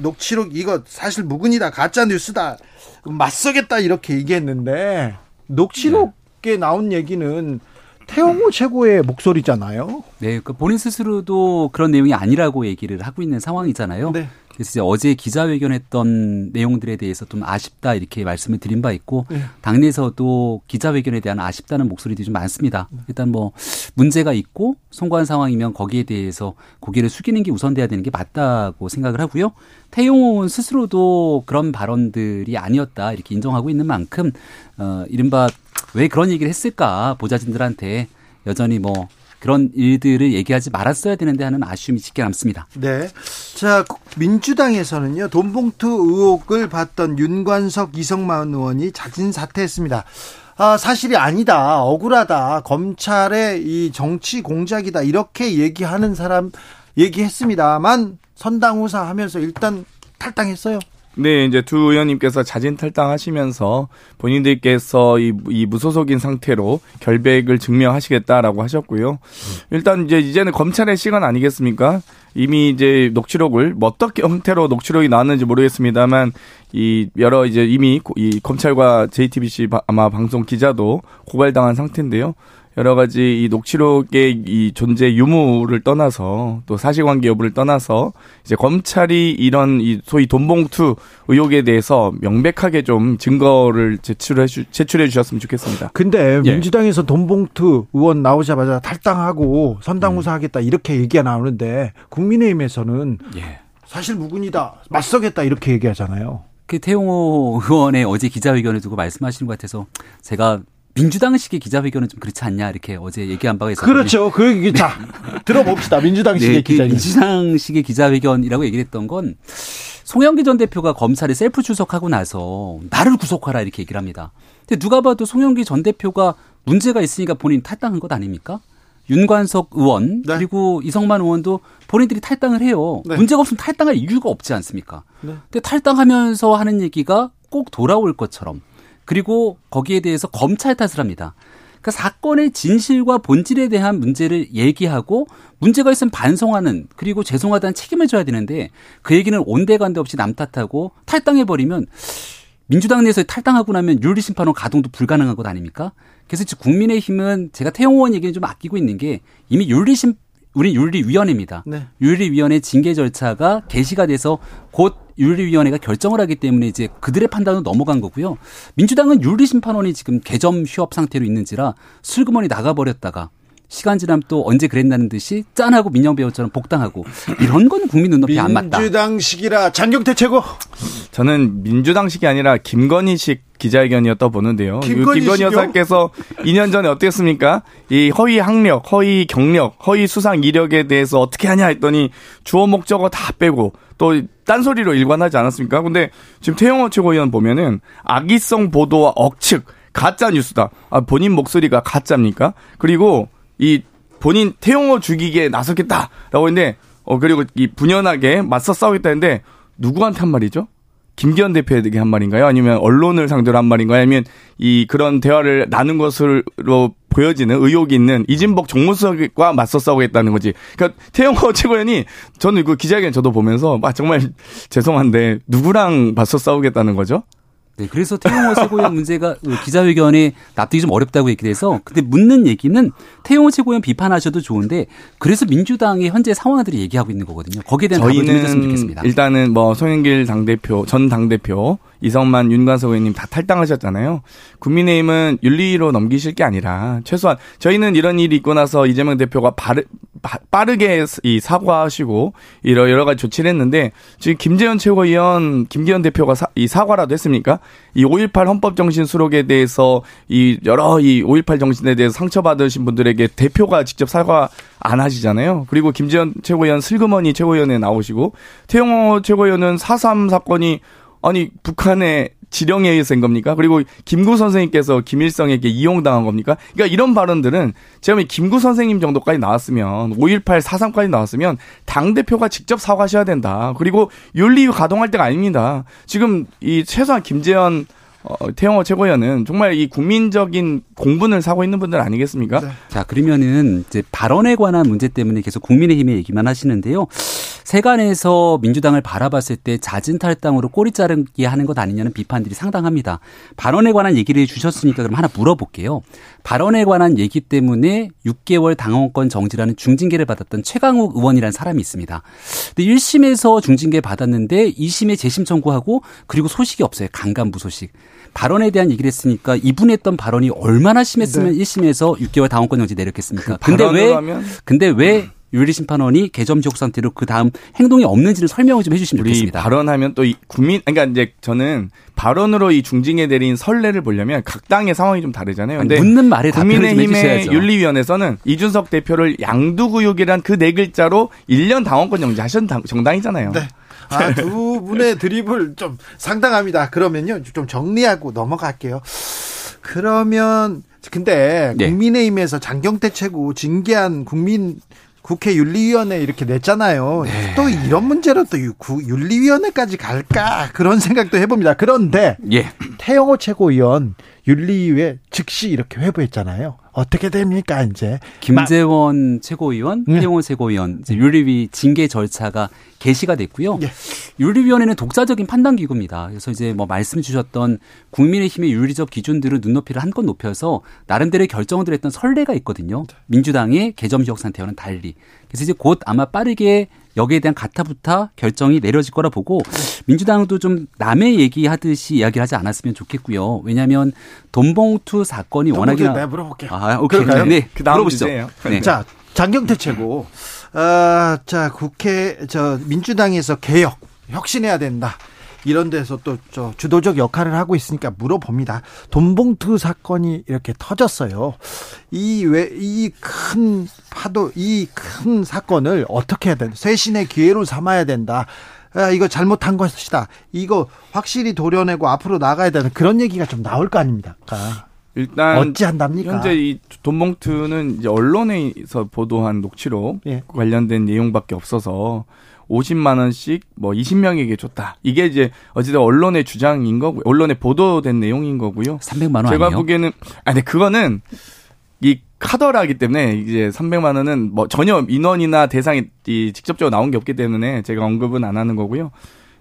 녹취록, 이거 사실 무근이다, 가짜 뉴스다, 맞서겠다, 이렇게 얘기했는데, 녹취록에 나온 얘기는 태영호 최고의 목소리잖아요. 네, 그 본인 스스로도 그런 내용이 아니라고 얘기를 하고 있는 상황이잖아요. 네. 그래서 이제 어제 기자회견했던 내용들에 대해서 좀 아쉽다 이렇게 말씀을 드린 바 있고 네. 당내에서도 기자회견에 대한 아쉽다는 목소리들이 좀 많습니다. 일단 뭐 문제가 있고 송구한 상황이면 거기에 대해서 고개를 숙이는 게 우선돼야 되는 게 맞다고 생각을 하고요. 태용호는 스스로도 그런 발언들이 아니었다 이렇게 인정하고 있는 만큼 어 이른바 왜 그런 얘기를 했을까 보좌진들한테 여전히 뭐 그런 일들을 얘기하지 말았어야 되는데 하는 아쉬움이 짙게 남습니다. 네. 자, 민주당에서는요, 돈봉투 의혹을 받던 윤관석, 이성만 의원이 자진 사퇴했습니다. 아, 사실이 아니다. 억울하다. 검찰의 이 정치 공작이다. 이렇게 얘기하는 사람 얘기했습니다만 선당 후사 하면서 일단 탈당했어요. 네, 이제 두 의원님께서 자진 탈당하시면서 본인들께서 이, 이 무소속인 상태로 결백을 증명하시겠다라고 하셨고요. 일단 이제 이제는 검찰의 시간 아니겠습니까? 이미 이제 녹취록을 뭐 어떻게 형태로 녹취록이 나왔는지 모르겠습니다만 이 여러 이제 이미 이 검찰과 JTBC 아마 방송 기자도 고발당한 상태인데요. 여러 가지 이 녹취록의 이 존재 유무를 떠나서 또 사실관계 여부를 떠나서 이제 검찰이 이런 이 소위 돈봉투 의혹에 대해서 명백하게 좀 증거를 제출해 주, 제출해 주셨으면 좋겠습니다. 근데 예. 민주당에서 돈봉투 의원 나오자마자 탈당하고 선당후사하겠다 이렇게 얘기가 나오는데 국민의힘에서는 예. 사실 무근이다 맞서겠다 이렇게 얘기하잖아요. 그 태용호 의원의 어제 기자회견을 두고 말씀하시는 것 같아서 제가 민주당식의 기자회견은 좀 그렇지 않냐 이렇게 어제 얘기한 바가 있어요. 그렇죠. 그 자, 들어봅시다. 민주당식의 네, 그 기자회견. 민주당식의 기자회견이라고 얘기를 했던 건 송영기 전 대표가 검찰에 셀프 출석하고 나서 나를 구속하라 이렇게 얘기를 합니다. 근데 누가 봐도 송영기 전 대표가 문제가 있으니까 본인 탈당한 것 아닙니까? 윤관석 의원 네. 그리고 이성만 의원도 본인들이 탈당을 해요. 네. 문제가 없으면 탈당할 이유가 없지 않습니까? 네. 근데 탈당하면서 하는 얘기가 꼭 돌아올 것처럼 그리고 거기에 대해서 검찰 탓을 합니다. 그 사건의 진실과 본질에 대한 문제를 얘기하고 문제가 있으면 반성하는 그리고 죄송하다는 책임을 져야 되는데 그 얘기는 온데간데 없이 남 탓하고 탈당해 버리면 민주당 내에서 탈당하고 나면 윤리 심판원 가동도 불가능한 것 아닙니까? 그래서 국민의힘은 제가 태영 의원 얘기는 좀 아끼고 있는 게 이미 윤리 심 우리 윤리위원회입니다. 네. 윤리위원회 징계 절차가 개시가 돼서 곧 윤리위원회가 결정을 하기 때문에 이제 그들의 판단은 넘어간 거고요. 민주당은 윤리심판원이 지금 개점 휴업 상태로 있는지라 슬그머니 나가버렸다가 시간 지나면 또 언제 그랬다는 듯이 짠하고 민영 배우처럼 복당하고 이런 건 국민 눈높이 안 맞다. 민주당식이라 장경태 최고. 저는 민주당식이 아니라 김건희식 기자회견이었다 보는데요. 김건희, 김건희 여사께서 2년 전에 어땠습니까? 이 허위 학력, 허위 경력, 허위 수상 이력에 대해서 어떻게 하냐 했더니 주어 목적어 다 빼고 또 딴소리로 일관하지 않았습니까? 근데 지금 태영호 최고위원 보면은 악의성 보도와 억측, 가짜 뉴스다. 아, 본인 목소리가 가짜입니까? 그리고 이 본인 태용호 죽이기에 나섰겠다라고 했는데 어 그리고 이 분연하게 맞서 싸우겠다 했는데 누구한테 한 말이죠? 김기현 대표에게 한 말인가요? 아니면 언론을 상대로 한 말인가요? 아니면 이 그런 대화를 나눈 것으로 보여지는 의혹이 있는 이진복 정무수석과 맞서 싸우겠다는 거지. 그러니까 태영호 최고위원이 저는 그 기자회견 저도 보면서 아 정말 죄송한데 누구랑 맞서 싸우겠다는 거죠? 네, 그래서 태용호 최고위원 문제가 그 기자회견에 납득이 좀 어렵다고 얘기 돼서 근데 묻는 얘기는 태용호 최고위원 비판하셔도 좋은데 그래서 민주당의 현재 상황들이 얘기하고 있는 거거든요. 거기에 대한 답을 좀 해줬으면 좋겠습니다. 일단은 뭐 송영길 당대표, 전 당대표 이성만, 윤관석 의원님 다 탈당하셨잖아요. 국민의힘은 윤리로 넘기실 게 아니라 최소한 저희는 이런 일이 있고 나서 이재명 대표가 바르, 빠르게 이 사과하시고 이러 여러 가지 조치를 했는데 지금 김재현 최고위원, 김기현 대표가 사, 이 사과라도 했습니까? 이 5.18 헌법 정신 수록에 대해서 이 여러 이 5.18 정신에 대해서 상처받으신 분들에게 대표가 직접 사과 안 하시잖아요. 그리고 김재현 최고위원 슬그머니 최고위원에 나오시고 태영호 최고위원은 4.3 사건이 아니 북한의 지령에 의해서 인 겁니까? 그리고 김구 선생님께서 김일성에게 이용당한 겁니까? 그러니까 이런 발언들은 제가 김구 선생님 정도까지 나왔으면 5.18 4.3까지 나왔으면 당 대표가 직접 사과하셔야 된다. 그리고 윤리위 가동할 때가 아닙니다. 지금 이 최소한 김재현 어, 태영호 최고위원은 정말 이 국민적인 공분을 사고 있는 분들 아니겠습니까? 네. 자, 그러면은 이제 발언에 관한 문제 때문에 계속 국민의힘의 얘기만 하시는데요. 세간에서 민주당을 바라봤을 때 잦은 탈당으로 꼬리 자르기 하는 것 아니냐는 비판들이 상당합니다. 발언에 관한 얘기를 주셨으니까 그럼 하나 물어볼게요. 발언에 관한 얘기 때문에 6개월 당원권 정지라는 중징계를 받았던 최강욱 의원이라는 사람이 있습니다. 근데 1심에서 중징계 받았는데 2심에 재심 청구하고 그리고 소식이 없어요. 강간부 소식. 발언에 대한 얘기를 했으니까 이분이 했던 발언이 얼마나 심했으면 네. 1심에서 6개월 당원권 정지 내렸겠습니까? 그 근데 왜 하면... 근데 왜 윤리 심판원이 개점 지옥 상태로 그 다음 행동이 없는지를 설명을 좀 해주시면 좋겠습니다. 발언하면 또 국민, 그러니까 이제 저는 발언으로 이 중징에 내린 선례를 보려면 각 당의 상황이 좀 다르잖아요. 근데 묻는 말에 국민의힘의 윤리위원회에서는 이준석 대표를 양두구육이란 그 네 글자로 1년 당원권 정지하신 정당이잖아요. 네. 아, 두 분의 드립을 좀 상당합니다. 그러면요, 좀 정리하고 넘어갈게요. 그러면 근데 네. 국민의힘에서 장경태 최고 징계한 국민 국회 윤리위원회 이렇게 냈잖아요. 네. 또 이런 문제로 또 윤리위원회까지 갈까 그런 생각도 해봅니다. 그런데 예. 태영호 최고위원 윤리위에 즉시 이렇게 회부했잖아요. 어떻게 됩니까 이제 김재원 마... 최고위원, 네. 태영호 최고위원 윤리위 징계 절차가 개시가 됐고요. 예. 윤리위원회는 독자적인 판단 기구입니다. 그래서 이제 뭐 말씀 주셨던 국민의힘의 윤리적 기준들을 눈높이를 한껏 높여서 나름대로 결정을 했던 선례가 있거든요. 네. 민주당의 개점 지역 상태와는 달리. 그래서 이제 곧 아마 빠르게 여기에 대한 가타부타 결정이 내려질 거라 보고 민주당도 좀 남의 얘기하듯이 이야기를 하지 않았으면 좋겠고요. 왜냐하면 돈봉투 사건이 워낙에 네, 물어볼게요. 아, 오케이. 그럴까요? 네, 그 다음 물어보시죠. 네. 자, 장경태 최고. 어, 자, 국회 저 민주당에서 개혁 혁신해야 된다. 이런 데서 또 저 주도적 역할을 하고 있으니까 물어봅니다. 돈봉투 사건이 이렇게 터졌어요. 이 왜 이 큰 파도 이 큰 사건을 어떻게 해야 된다. 쇄신의 기회로 삼아야 된다. 아, 이거 잘못한 것이다. 이거 확실히 도려내고 앞으로 나가야 되는 그런 얘기가 좀 나올 거 아닙니까? 일단 어찌한답니까? 현재 이 돈봉투는 이제 언론에서 보도한 녹취록 예. 관련된 내용밖에 없어서 50만 원씩 뭐 20명에게 줬다. 이게 이제 어쨌든 언론의 주장인 거고 언론에 보도된 내용인 거고요. 300만 원 제가 아니에요? 보기에는 아니 그거는 이 카더라기 때문에 이제 300만 원은 뭐 전혀 인원이나 대상이 직접적으로 나온 게 없기 때문에 제가 언급은 안 하는 거고요.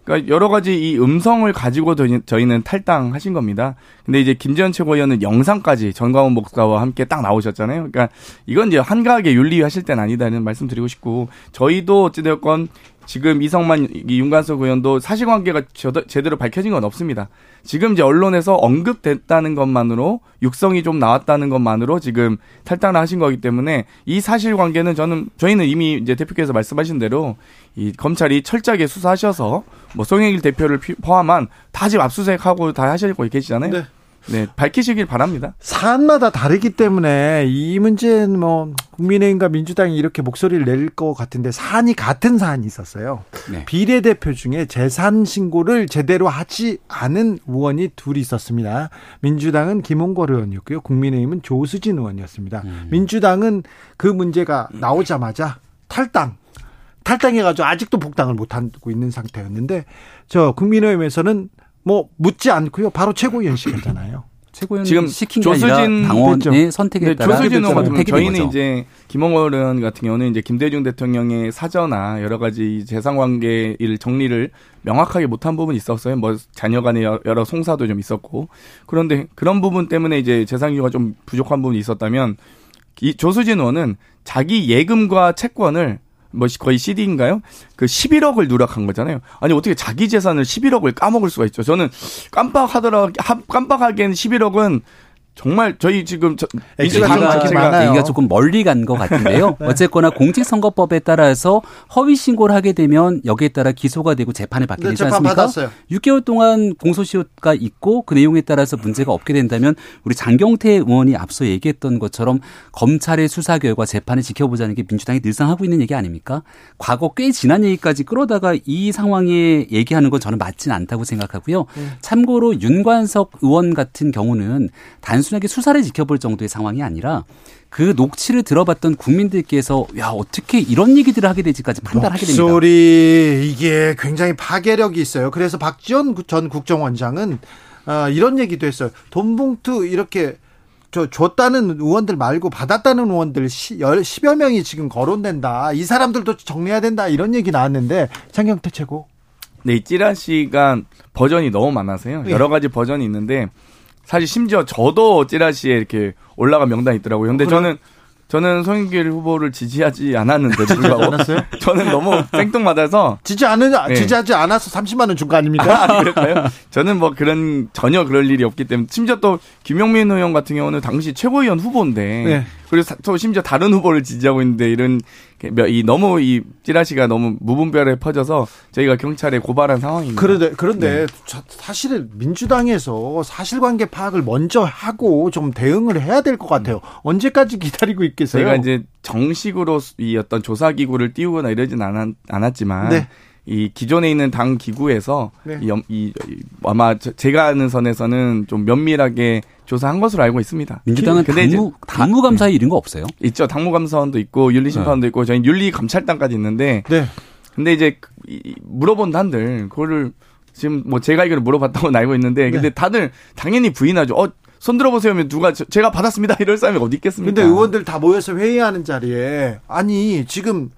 그러니까 여러 가지 이 음성을 가지고 저희는 탈당하신 겁니다. 근데 이제 김재현 최고위원은 영상까지 전광훈 목사와 함께 딱 나오셨잖아요. 그러니까 이건 이제 한가하게 윤리하실 때는 아니다는 말씀드리고 싶고 저희도 어찌되었건 지금 이성만 윤관석 의원도 사실관계가 제대로 밝혀진 건 없습니다. 지금 이제 언론에서 언급됐다는 것만으로 육성이 좀 나왔다는 것만으로 지금 탈당을 하신 거기 때문에 이 사실관계는 저는 저희는 이미 이제 대표께서 말씀하신 대로 이 검찰이 철저하게 수사하셔서 뭐 송영길 대표를 포함한 다 지금 압수수색하고 다 하시고 계시잖아요. 네. 네, 밝히시길 바랍니다. 사안마다 다르기 때문에 이 문제는 뭐 국민의힘과 민주당이 이렇게 목소리를 낼 것 같은데 사안이 같은 사안이 있었어요. 네. 비례대표 중에 재산 신고를 제대로 하지 않은 의원이 둘이 있었습니다. 민주당은 김홍걸 의원이었고요. 국민의힘은 조수진 의원이었습니다. 음. 민주당은 그 문제가 나오자마자 탈당. 탈당해가지고 아직도 복당을 못하고 있는 상태였는데 저 국민의힘에서는 뭐 묻지 않고요. 바로 최고위원 시켰잖아요. 최고위원 지금 시킨 조수진 당원의 선택에 따라 조수진 의원 같은 저희는 거죠. 이제 김홍월 의원 같은 경우는 이제 김대중 대통령의 사저나 여러 가지 재산 관계를 정리를 명확하게 못한 부분이 있었어요. 뭐 자녀 간의 여러 송사도 좀 있었고 그런데 그런 부분 때문에 이제 재산 규가 좀 부족한 부분이 있었다면 이 조수진 의원은 자기 예금과 채권을 뭐 거의 CD인가요? 그 11억을 누락한 거잖아요. 아니 어떻게 자기 재산을 11억을 까먹을 수가 있죠? 저는 깜빡하더라 깜빡하기에는 11억은 정말 저희 지금 저, 얘기가, 제가 얘기가 조금 멀리 간 것 같은데요. 네. 어쨌거나 공직선거법에 따라서 허위 신고를 하게 되면 여기에 따라 기소가 되고 재판에 받게 네, 되지 네, 않습니까? 받았어요. 6개월 동안 공소시효가 있고 그 내용에 따라서 문제가 없게 된다면 우리 장경태 의원이 앞서 얘기했던 것처럼 검찰의 수사 결과 재판을 지켜보자는 게 민주당이 늘상 하고 있는 얘기 아닙니까? 과거 꽤 지난 얘기까지 끌어다가 이 상황에 얘기하는 건 저는 맞지는 않다고 생각하고요. 네. 참고로 윤관석 의원 같은 경우는 단순 단순하게 수사를 지켜볼 정도의 상황이 아니라 그 녹취를 들어봤던 국민들께서 야 어떻게 이런 얘기들을 하게 되지까지 판단하게 됩니다. 목소리 이게 굉장히 파괴력이 있어요. 그래서 박지원 전 국정원장은 어, 이런 얘기도 했어요. 돈봉투 이렇게 저 줬다는 의원들 말고 받았다는 의원들 10여 명이 지금 거론된다. 이 사람들도 정리해야 된다. 이런 얘기 나왔는데 장경태 최고. 네, 이 찌라시가 버전이 너무 많아서요. 네. 여러 가지 버전이 있는데 사실 심지어 저도 찌라시에 이렇게 올라간 명단이 있더라고요. 근데 어, 저는 저는 송영길 후보를 지지하지 않았는데 불구하고 저는 너무 생뚱맞아서 지지 않은 네. 지지하지 않아서 30만 원 준 거 아닙니까? 아, 그럴까요? 저는 뭐 그런 전혀 그럴 일이 없기 때문에 심지어 또 김용민 의원 같은 경우는 당시 최고위원 후보인데 네. 그래서 또 심지어 다른 후보를 지지하고 있는데 이런 이 너무 이 찌라시가 너무 무분별에 퍼져서 저희가 경찰에 고발한 상황입니다. 그런데 그런데 네. 사실은 민주당에서 사실관계 파악을 먼저 하고 좀 대응을 해야 될 것 같아요. 언제까지 기다리고 있겠어요? 저희가 이제 정식으로 이 어떤 조사 기구를 띄우거나 이러진 않았, 않았지만 네. 이 기존에 있는 당 기구에서 네. 이, 이, 아마 제가 아는 선에서는 좀 면밀하게 조사한 것으로 알고 있습니다. 민주당은 당무, 당무감사에 이런 거 없어요? 있죠. 당무감사원도 있고 윤리심판도 네. 있고 저희 윤리감찰단까지 있는데. 네. 근데 이제 물어본 단들 그거를 지금 뭐 제가 이걸 물어봤다고 알고 있는데 근데 네. 다들 당연히 부인하죠. 어, 손 들어보세요 하면 누가 저, 제가 받았습니다 이럴 사람이 어디 있겠습니까? 근데 의원들 다 모여서 회의하는 자리에 아니 지금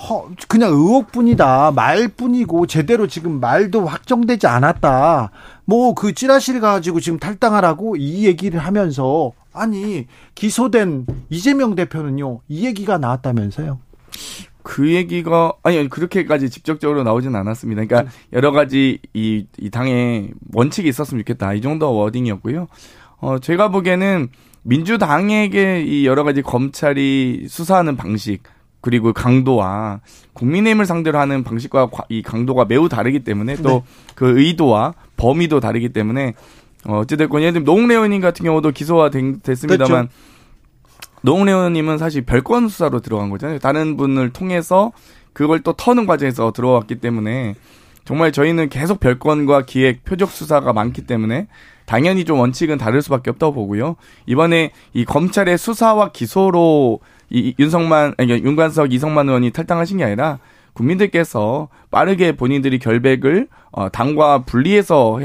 허, 그냥 의혹뿐이다. 말뿐이고 제대로 지금 말도 확정되지 않았다. 뭐 그 찌라시를 가지고 지금 탈당하라고 이 얘기를 하면서 아니 기소된 이재명 대표는요 이 얘기가 나왔다면서요. 그 얘기가 아니 그렇게까지 직접적으로 나오진 않았습니다. 그러니까 여러 가지 이, 이 당에 원칙이 있었으면 좋겠다 이 정도 워딩이었고요. 어 제가 보기에는 민주당에게 이 여러 가지 검찰이 수사하는 방식 그리고 강도와 국민의힘을 상대로 하는 방식과 이 강도가 매우 다르기 때문에 또그 네. 의도와 범위도 다르기 때문에 어, 어찌됐건 예를 들면 노웅래 의원님 같은 경우도 기소가 됐습니다만. 노웅래 의원님은 사실 별건 수사로 들어간 거잖아요. 다른 분을 통해서 그걸 또 터는 과정에서 들어왔기 때문에 정말 저희는 계속 별건과 기획, 표적 수사가 많기 때문에 당연히 좀 원칙은 다를 수밖에 없다고 보고요. 이번에 이 검찰의 수사와 기소로 이 윤석만 아니 윤관석 이성만 의원이 탈당하신 게 아니라 국민들께서 빠르게 본인들이 결백을 어 당과 분리해서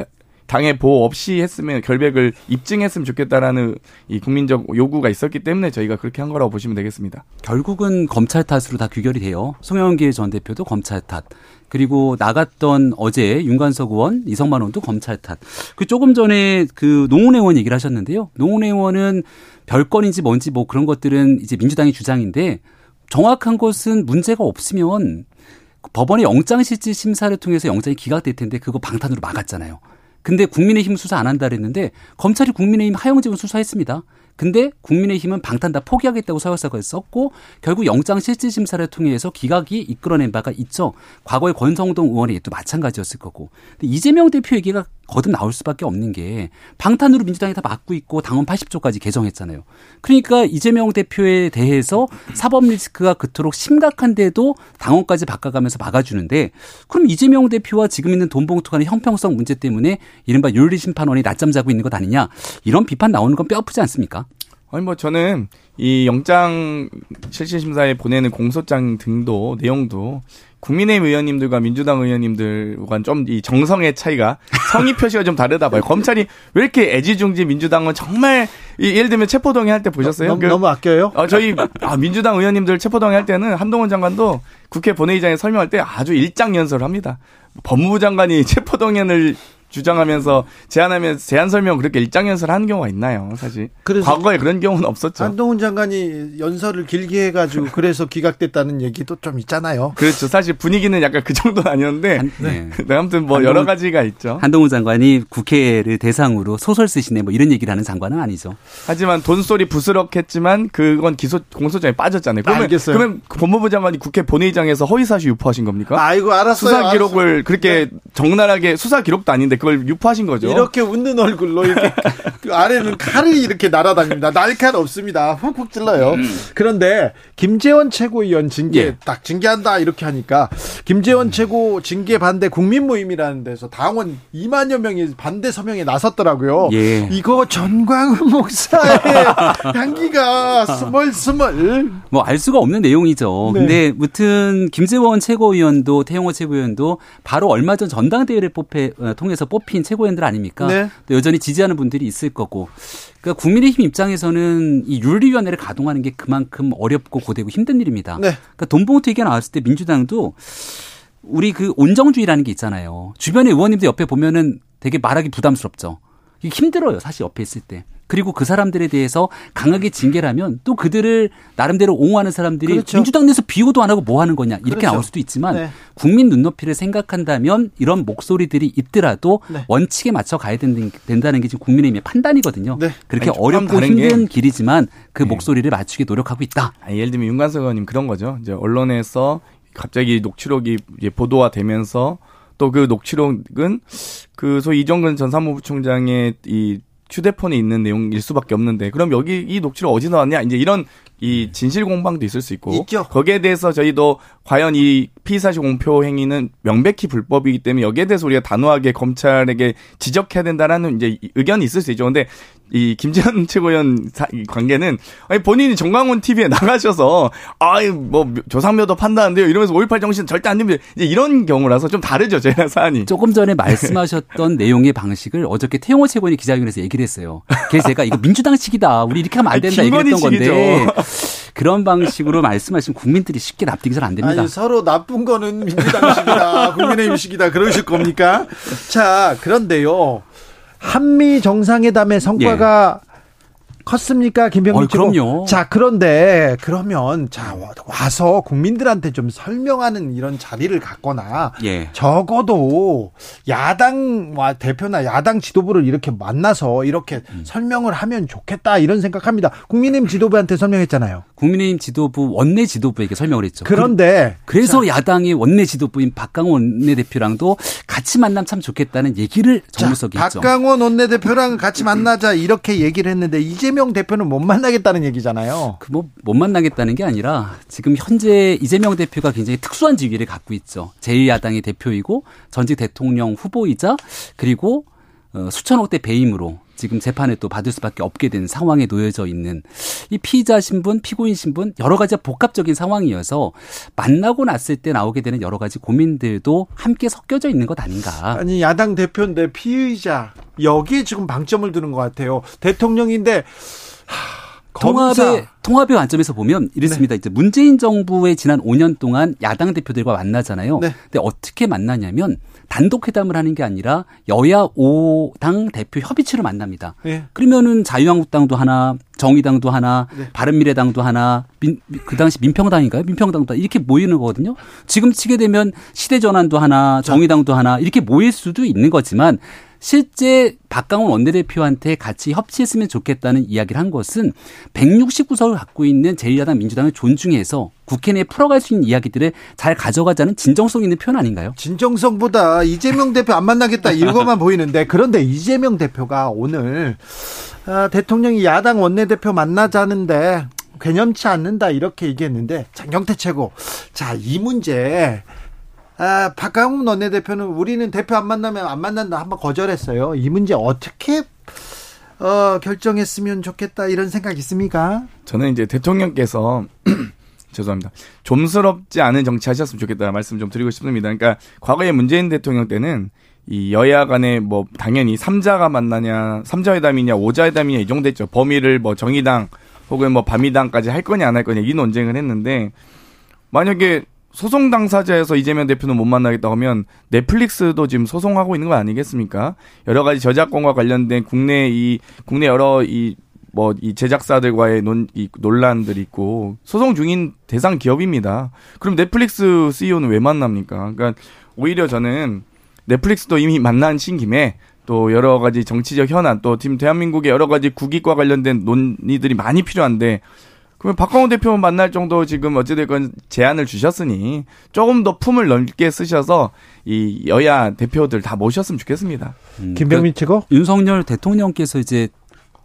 당의 보호 없이 했으면 결백을 입증했으면 좋겠다라는 이 국민적 요구가 있었기 때문에 저희가 그렇게 한 거라고 보시면 되겠습니다. 결국은 검찰 탓으로 다 귀결이 돼요. 송영길 전 대표도 검찰 탓. 그리고 나갔던 어제 윤관석 의원, 이성만 의원도 검찰 탓. 그 조금 전에 그 노웅래 의원 얘기를 하셨는데요. 노웅래 의원은 별건인지 뭔지 뭐 그런 것들은 이제 민주당의 주장인데 정확한 것은 문제가 없으면 법원의 영장실질 심사를 통해서 영장이 기각될 텐데 그거 방탄으로 막았잖아요. 근데 국민의힘 수사 안 한다 그랬는데 검찰이 국민의힘 하영재원 수사했습니다. 근데 국민의힘은 방탄 다 포기하겠다고 서열사과를 썼고 결국 영장 실질 심사를 통해서 기각이 이끌어낸 바가 있죠. 과거에 권성동 의원이 또 마찬가지였을 거고. 근데 이재명 대표 얘기가 거듭 나올 수밖에 없는 게 방탄으로 민주당이 다 막고 있고 당원 80조까지 개정했잖아요. 그러니까 이재명 대표에 대해서 사법 리스크가 그토록 심각한데도 당원까지 바꿔가면서 막아주는데 그럼 이재명 대표와 지금 있는 돈봉투 간의 형평성 문제 때문에 이른바 윤리 심판원이 낮잠 자고 있는 것 아니냐 이런 비판 나오는 건 뼈아프지 않습니까? 아니 뭐 저는 이 영장 실질심사에 보내는 공소장 등도 내용도 국민의힘 의원님들과 민주당 의원님들과 좀 이 정성의 차이가 성의 표시가 좀 다르다 봐요. 검찰이 왜 이렇게 애지중지 민주당은 정말 이, 예를 들면 체포동의 할 때 보셨어요? 너무, 그, 너무 아껴요? 어, 저희 아, 민주당 의원님들 체포동의 할 때는 한동훈 장관도 국회 본회의장에 설명할 때 아주 일장연설을 합니다. 법무부 장관이 체포동의안을 주장하면서 제안하면 제안 설명 그렇게 일장 연설 하는 경우가 있나요, 사실? 그래서 과거에 그런 경우는 없었죠. 한동훈 장관이 연설을 길게 해가지고 그래서 기각됐다는 얘기도 좀 있잖아요. 그렇죠. 사실 분위기는 약간 그 정도는 아니었는데, 한, 네. 네. 아무튼 뭐 한동훈, 여러 가지가 있죠. 한동훈 장관이 국회를 대상으로 소설 쓰시네 뭐 이런 얘기를 하는 장관은 아니죠. 하지만 돈소리 부스럭했지만 그건 기소 공소장에 빠졌잖아요. 그러면, 알겠어요. 그러면 법무부 장관이 국회 본회의장에서 허위사실 유포하신 겁니까? 아이고 알았어요. 수사 기록을 알았어요. 그렇게 네. 적나라하게 수사 기록도 아닌데 그걸 유포하신 거죠. 이렇게 웃는 얼굴로 이렇게 그 아래는 칼이 이렇게 날아다닙니다. 날칼 없습니다. 훅훅 찔러요. 음. 그런데 김재원 최고위원 징계 예. 딱 징계한다 이렇게 하니까 김재원 음. 최고 징계 반대 국민 모임이라는 데서 당원 2만여 명이 반대 서명에 나섰더라고요. 예. 이거 전광훈 목사의 향기가 스멀스멀. 뭐 알 수가 없는 내용이죠. 네. 근데 무튼 김재원 최고위원도 태영호 최고위원도 바로 얼마 전 전당대회를 뽑해, 어, 통해서 뽑힌 최고위원들 아닙니까? 네. 여전히 지지하는 분들이 있을 거고. 그러니까 국민의힘 입장에서는 이 윤리위원회를 가동하는 게 그만큼 어렵고 고되고 힘든 일입니다. 네. 그러니까 돈봉투 얘기가 나왔을 때 민주당도 우리 그 온정주의라는 게 있잖아요. 주변의 의원님들 옆에 보면은 되게 말하기 부담스럽죠. 이게 힘들어요. 사실 옆에 있을 때. 그리고 그 사람들에 대해서 강하게 징계라면 또 그들을 나름대로 옹호하는 사람들이 그렇죠. 민주당 내에서 비호도 안 하고 뭐 하는 거냐 이렇게 그렇죠. 나올 수도 있지만 네. 국민 눈높이를 생각한다면 이런 목소리들이 있더라도 네. 원칙에 맞춰 가야 된다는 게 지금 국민의힘의 판단이거든요. 네. 그렇게 아니, 어렵고 힘든 길이지만 그 네. 목소리를 맞추기 노력하고 있다. 아니, 예를 들면 윤관석 의원님 그런 거죠. 이제 언론에서 갑자기 녹취록이 보도가 되면서 또 그 녹취록은 그 소위 이정근 전 사무부총장의 이 휴대폰에 있는 내용일 수밖에 없는데 그럼 여기 이 녹취록 어디서 나왔냐 이제 이런 이 진실 공방도 있을 수 있고 있죠. 거기에 대해서 저희도 과연 이 피의사실 공표 행위는 명백히 불법이기 때문에 여기에 대해서 우리가 단호하게 검찰에게 지적해야 된다라는 이제 의견이 있을 수 있죠. 근데 이 김재현 최고위원 관계는 아니 본인이 정광훈 TV에 나가셔서 아이 뭐 조상묘도 판다는데요 이러면서 5.18 정신 절대 안 됩니다. 이제 이런 경우라서 좀 다르죠 제가 사안이. 조금 전에 말씀하셨던 내용의 방식을 어저께 태용호 최고위원이 기자회견에서 얘기를 했어요. 그래서 제가 이거 민주당식이다. 우리 이렇게 하면 안 된다 얘기했던 건데 그런 방식으로 말씀하시면 국민들이 쉽게 납득이 잘 안 됩니다. 아니, 서로 나쁜 거는 민주당식이다, 국민의힘식이다 그러실 겁니까? 자, 그런데요. 한미 정상회담의 성과가 예. 컸습니까, 김병민 어, 그럼요. 자, 그런데 그러면 자 와서 국민들한테 좀 설명하는 이런 자리를 갖거나 예. 적어도 야당 대표나 야당 지도부를 이렇게 만나서 이렇게 음. 설명을 하면 좋겠다 이런 생각합니다. 국민의힘 지도부한테 설명했잖아요. 국민의힘 지도부 원내 지도부에게 설명을 했죠. 그런데 그, 그래서 자, 야당의 원내 지도부인 박강원 원내대표랑도 같이 만나면 참 좋겠다는 얘기를 정무석이 했죠. 박강원 원내대표랑 같이 만나자 이렇게 얘기를 했는데 이 재명 대표는 못 만나겠다는 얘기잖아요. 그 뭐 못 만나겠다는 게 아니라 지금 현재 이재명 대표가 굉장히 특수한 지위를 갖고 있죠. 제1야당의 대표이고 전직 대통령 후보이자 그리고 어, 수천억 대 배임으로 지금 재판에 또 받을 수밖에 없게 된 상황에 놓여져 있는 이 피의자 신분, 피고인 신분 여러 가지 복합적인 상황이어서 만나고 났을 때 나오게 되는 여러 가지 고민들도 함께 섞여져 있는 것 아닌가. 아니 야당 대표인데 피의자 여기에 지금 방점을 두는 것 같아요. 대통령인데 하... 통합의 통합의 관점에서 보면 이렇습니다. 네. 이제 문재인 정부의 지난 5년 동안 야당 대표들과 만나잖아요. 네. 근데 어떻게 만나냐면 단독 회담을 하는 게 아니라 여야 5당 대표 협의체로 만납니다. 네. 그러면은 자유한국당도 하나, 정의당도 하나, 네. 바른미래당도 하나, 민, 그 당시 민평당인가요? 민평당도 이렇게 모이는 거거든요. 지금 치게 되면 시대전환도 하나, 정의당도 하나 이렇게 모일 수도 있는 거지만 실제 박강원 원내대표한테 같이 협치했으면 좋겠다는 이야기를 한 것은 169석을 갖고 있는 제1야당 민주당을 존중해서 국회 내에 풀어갈 수 있는 이야기들을 잘 가져가자는 진정성 있는 표현 아닌가요? 진정성보다 이재명 대표 안 만나겠다 이거만 보이는데 그런데 이재명 대표가 오늘 아, 대통령이 야당 원내대표 만나자는데 개념치 않는다 이렇게 얘기했는데 장경태 최고 자 이 문제 아, 박강훈 원내대표는 우리는 대표 안 만나면 안 만난다 한번 거절했어요. 이 문제 어떻게 어, 결정했으면 좋겠다 이런 생각 있습니까? 저는 이제 대통령께서 죄송합니다. 좀스럽지 않은 정치 하셨으면 좋겠다는 말씀 좀 드리고 싶습니다. 그러니까 과거에 문재인 대통령 때는 이 여야 간에 뭐 당연히 삼자가 만나냐, 삼자회담이냐, 오자회담이냐 이 정도 했죠. 범위를 뭐 정의당 혹은 뭐 밤이당까지 할 거냐 안 할 거냐 이 논쟁을 했는데 만약에 소송 당사자에서 이재명 대표는 못 만나겠다 하면 넷플릭스도 지금 소송하고 있는 거 아니겠습니까? 여러 가지 저작권과 관련된 국내 이 국내 여러 이 뭐 이 제작사들과의 논, 이 논란들이 있고 소송 중인 대상 기업입니다. 그럼 넷플릭스 CEO는 왜 만납니까? 그러니까 오히려 저는 넷플릭스도 이미 만난 신 김에 또 여러 가지 정치적 현안 또 지금 대한민국의 여러 가지 국익과 관련된 논의들이 많이 필요한데 그러면 박광호 대표 만날 정도 지금 어찌됐건 제안을 주셨으니 조금 더 품을 넓게 쓰셔서 이 여야 대표들 다 모셨으면 좋겠습니다. 음, 김병민 그러니까 윤석열 대통령께서 이제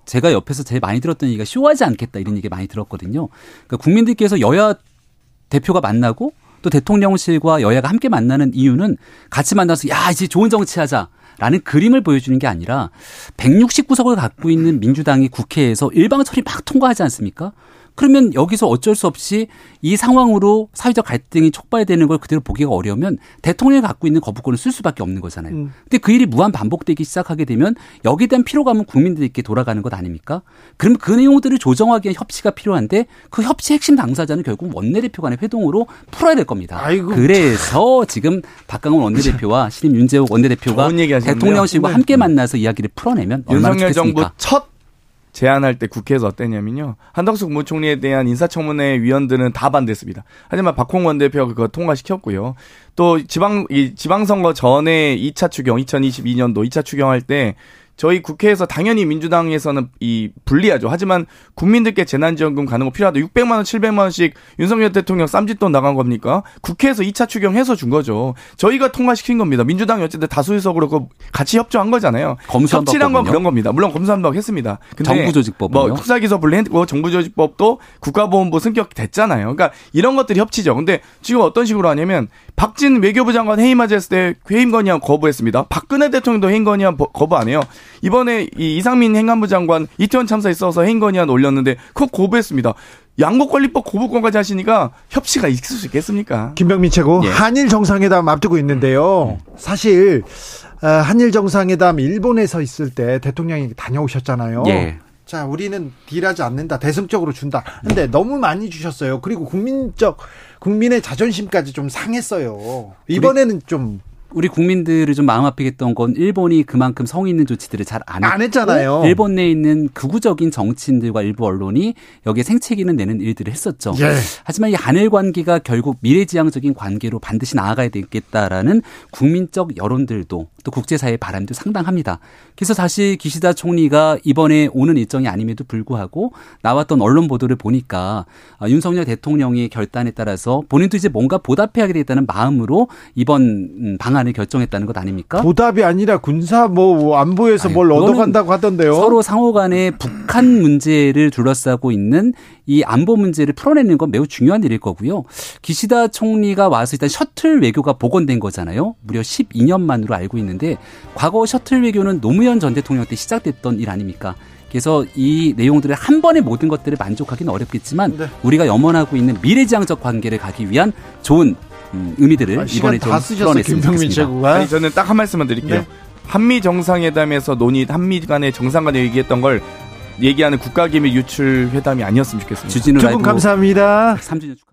제가 옆에서 제일 많이 들었던 얘기가 쇼하지 않겠다 이런 얘기 많이 들었거든요. 그러니까 국민들께서 여야 대표가 만나고 또 대통령실과 여야가 함께 만나는 이유는 같이 만나서 야 이제 좋은 정치하자. 라는 그림을 보여주는 게 아니라 169석을 갖고 있는 민주당이 국회에서 일방 처리 막 통과하지 않습니까? 그러면 여기서 어쩔 수 없이 이 상황으로 사회적 갈등이 촉발되는 걸 그대로 보기가 어려우면 대통령이 갖고 있는 거부권을 쓸 수밖에 없는 거잖아요. 음. 근데 그 일이 무한 반복되기 시작하게 되면 여기에 대한 피로감은 국민들에게 돌아가는 것 아닙니까? 그럼 그 내용들을 조정하기 위한 협치가 필요한데 그 협치 핵심 당사자는 결국 원내대표 간의 회동으로 풀어야 될 겁니다. 아이고. 그래서 지금 박강원 원내대표와 신임 윤재욱 원내대표가 대통령실과 네. 함께 만나서 이야기를 풀어내면 얼마나 윤석열? 정부 첫 제안할 때 국회에서 어땠냐면요. 한덕수 국무총리에 대한 인사청문회 위원들은 다 반대했습니다. 하지만 박홍원 대표가 그거 통과시켰고요. 또 지방 이 지방선거 전에 2차 추경 2022년도 2차 추경할 때 저희 국회에서 당연히 민주당에서는 이 불리하죠. 하지만 국민들께 재난지원금 가는 거 필요하다. 600만 원, 700만 원씩 윤석열 대통령 쌈짓돈 나간 겁니까? 국회에서 2차 추경해서 준 거죠. 저희가 통과시킨 겁니다. 민주당이 어쨌든 다수의석으로 그 같이 협조한 거잖아요. 협치란 건 그런 겁니다. 물론 검수한박 했습니다. 근데 정부조직법 뭐 수사기소 분리했고 정부조직법도 국가보훈부 승격 됐잖아요. 그러니까 이런 것들이 협치죠. 근데 지금 어떤 식으로 하냐면 박진 외교부 장관 해임 맞았을 때 해임 건의안 거부했습니다. 박근혜 대통령도 해임 건의안 거부 안 해요. 이번에 이 이상민 행안부 장관 이태원 참사에 있어서 건의안 올렸는데 그거 거부했습니다. 양국관리법 거부권까지 하시니까 협치가 있을 수 있겠습니까? 김병민 최고 예. 한일 정상회담 앞두고 있는데요. 사실 어, 한일 정상회담 일본에서 있을 때 대통령이 다녀오셨잖아요. 예. 자, 우리는 딜하지 않는다. 대승적으로 준다. 근데 너무 많이 주셨어요. 그리고 국민적 국민의 자존심까지 좀 상했어요. 이번에는 좀 우리 국민들을 좀 마음 아프게 했던 건 일본이 그만큼 성의 있는 조치들을 잘 안 했잖아요. 일본 내에 있는 극우적인 정치인들과 일부 언론이 여기에 생채기는 내는 일들을 했었죠. 예. 하지만 이 한일 관계가 결국 미래지향적인 관계로 반드시 나아가야 되겠다라는 국민적 여론들도 또 국제사회의 바람도 상당합니다. 그래서 사실 기시다 총리가 이번에 오는 일정이 아님에도 불구하고 나왔던 언론 보도를 보니까 아, 윤석열 대통령의 결단에 따라서 본인도 이제 뭔가 보답해야 되겠다는 마음으로 이번 음, 방안을 결정했다는 것 아닙니까? 보답이 아니라 군사 뭐 안보에서 아니, 뭘 얻어간다고 하던데요. 서로 상호 간에 북한 문제를 둘러싸고 있는 이 안보 문제를 풀어내는 건 매우 중요한 일일 거고요. 기시다 총리가 와서 일단 셔틀 외교가 복원된 거잖아요. 무려 12년 만으로 알고 있는데 과거 셔틀 외교는 노무현 전 대통령 때 시작됐던 일 아닙니까? 그래서 이 내용들을 한 번에 모든 것들을 만족하기는 어렵겠지만 네. 우리가 염원하고 있는 미래지향적 관계를 가기 위한 좋은 음, 의미들을 아, 이번에 좀 풀어냈으면 좋겠습니다. 아니, 저는 딱 한 말씀만 드릴게요. 네. 한미 정상회담에서 논의 한미 간의 정상 간에 얘기했던 걸 얘기하는 국가기밀 유출 회담이 아니었으면 좋겠습니다. 두분 감사합니다. 3주년 축하.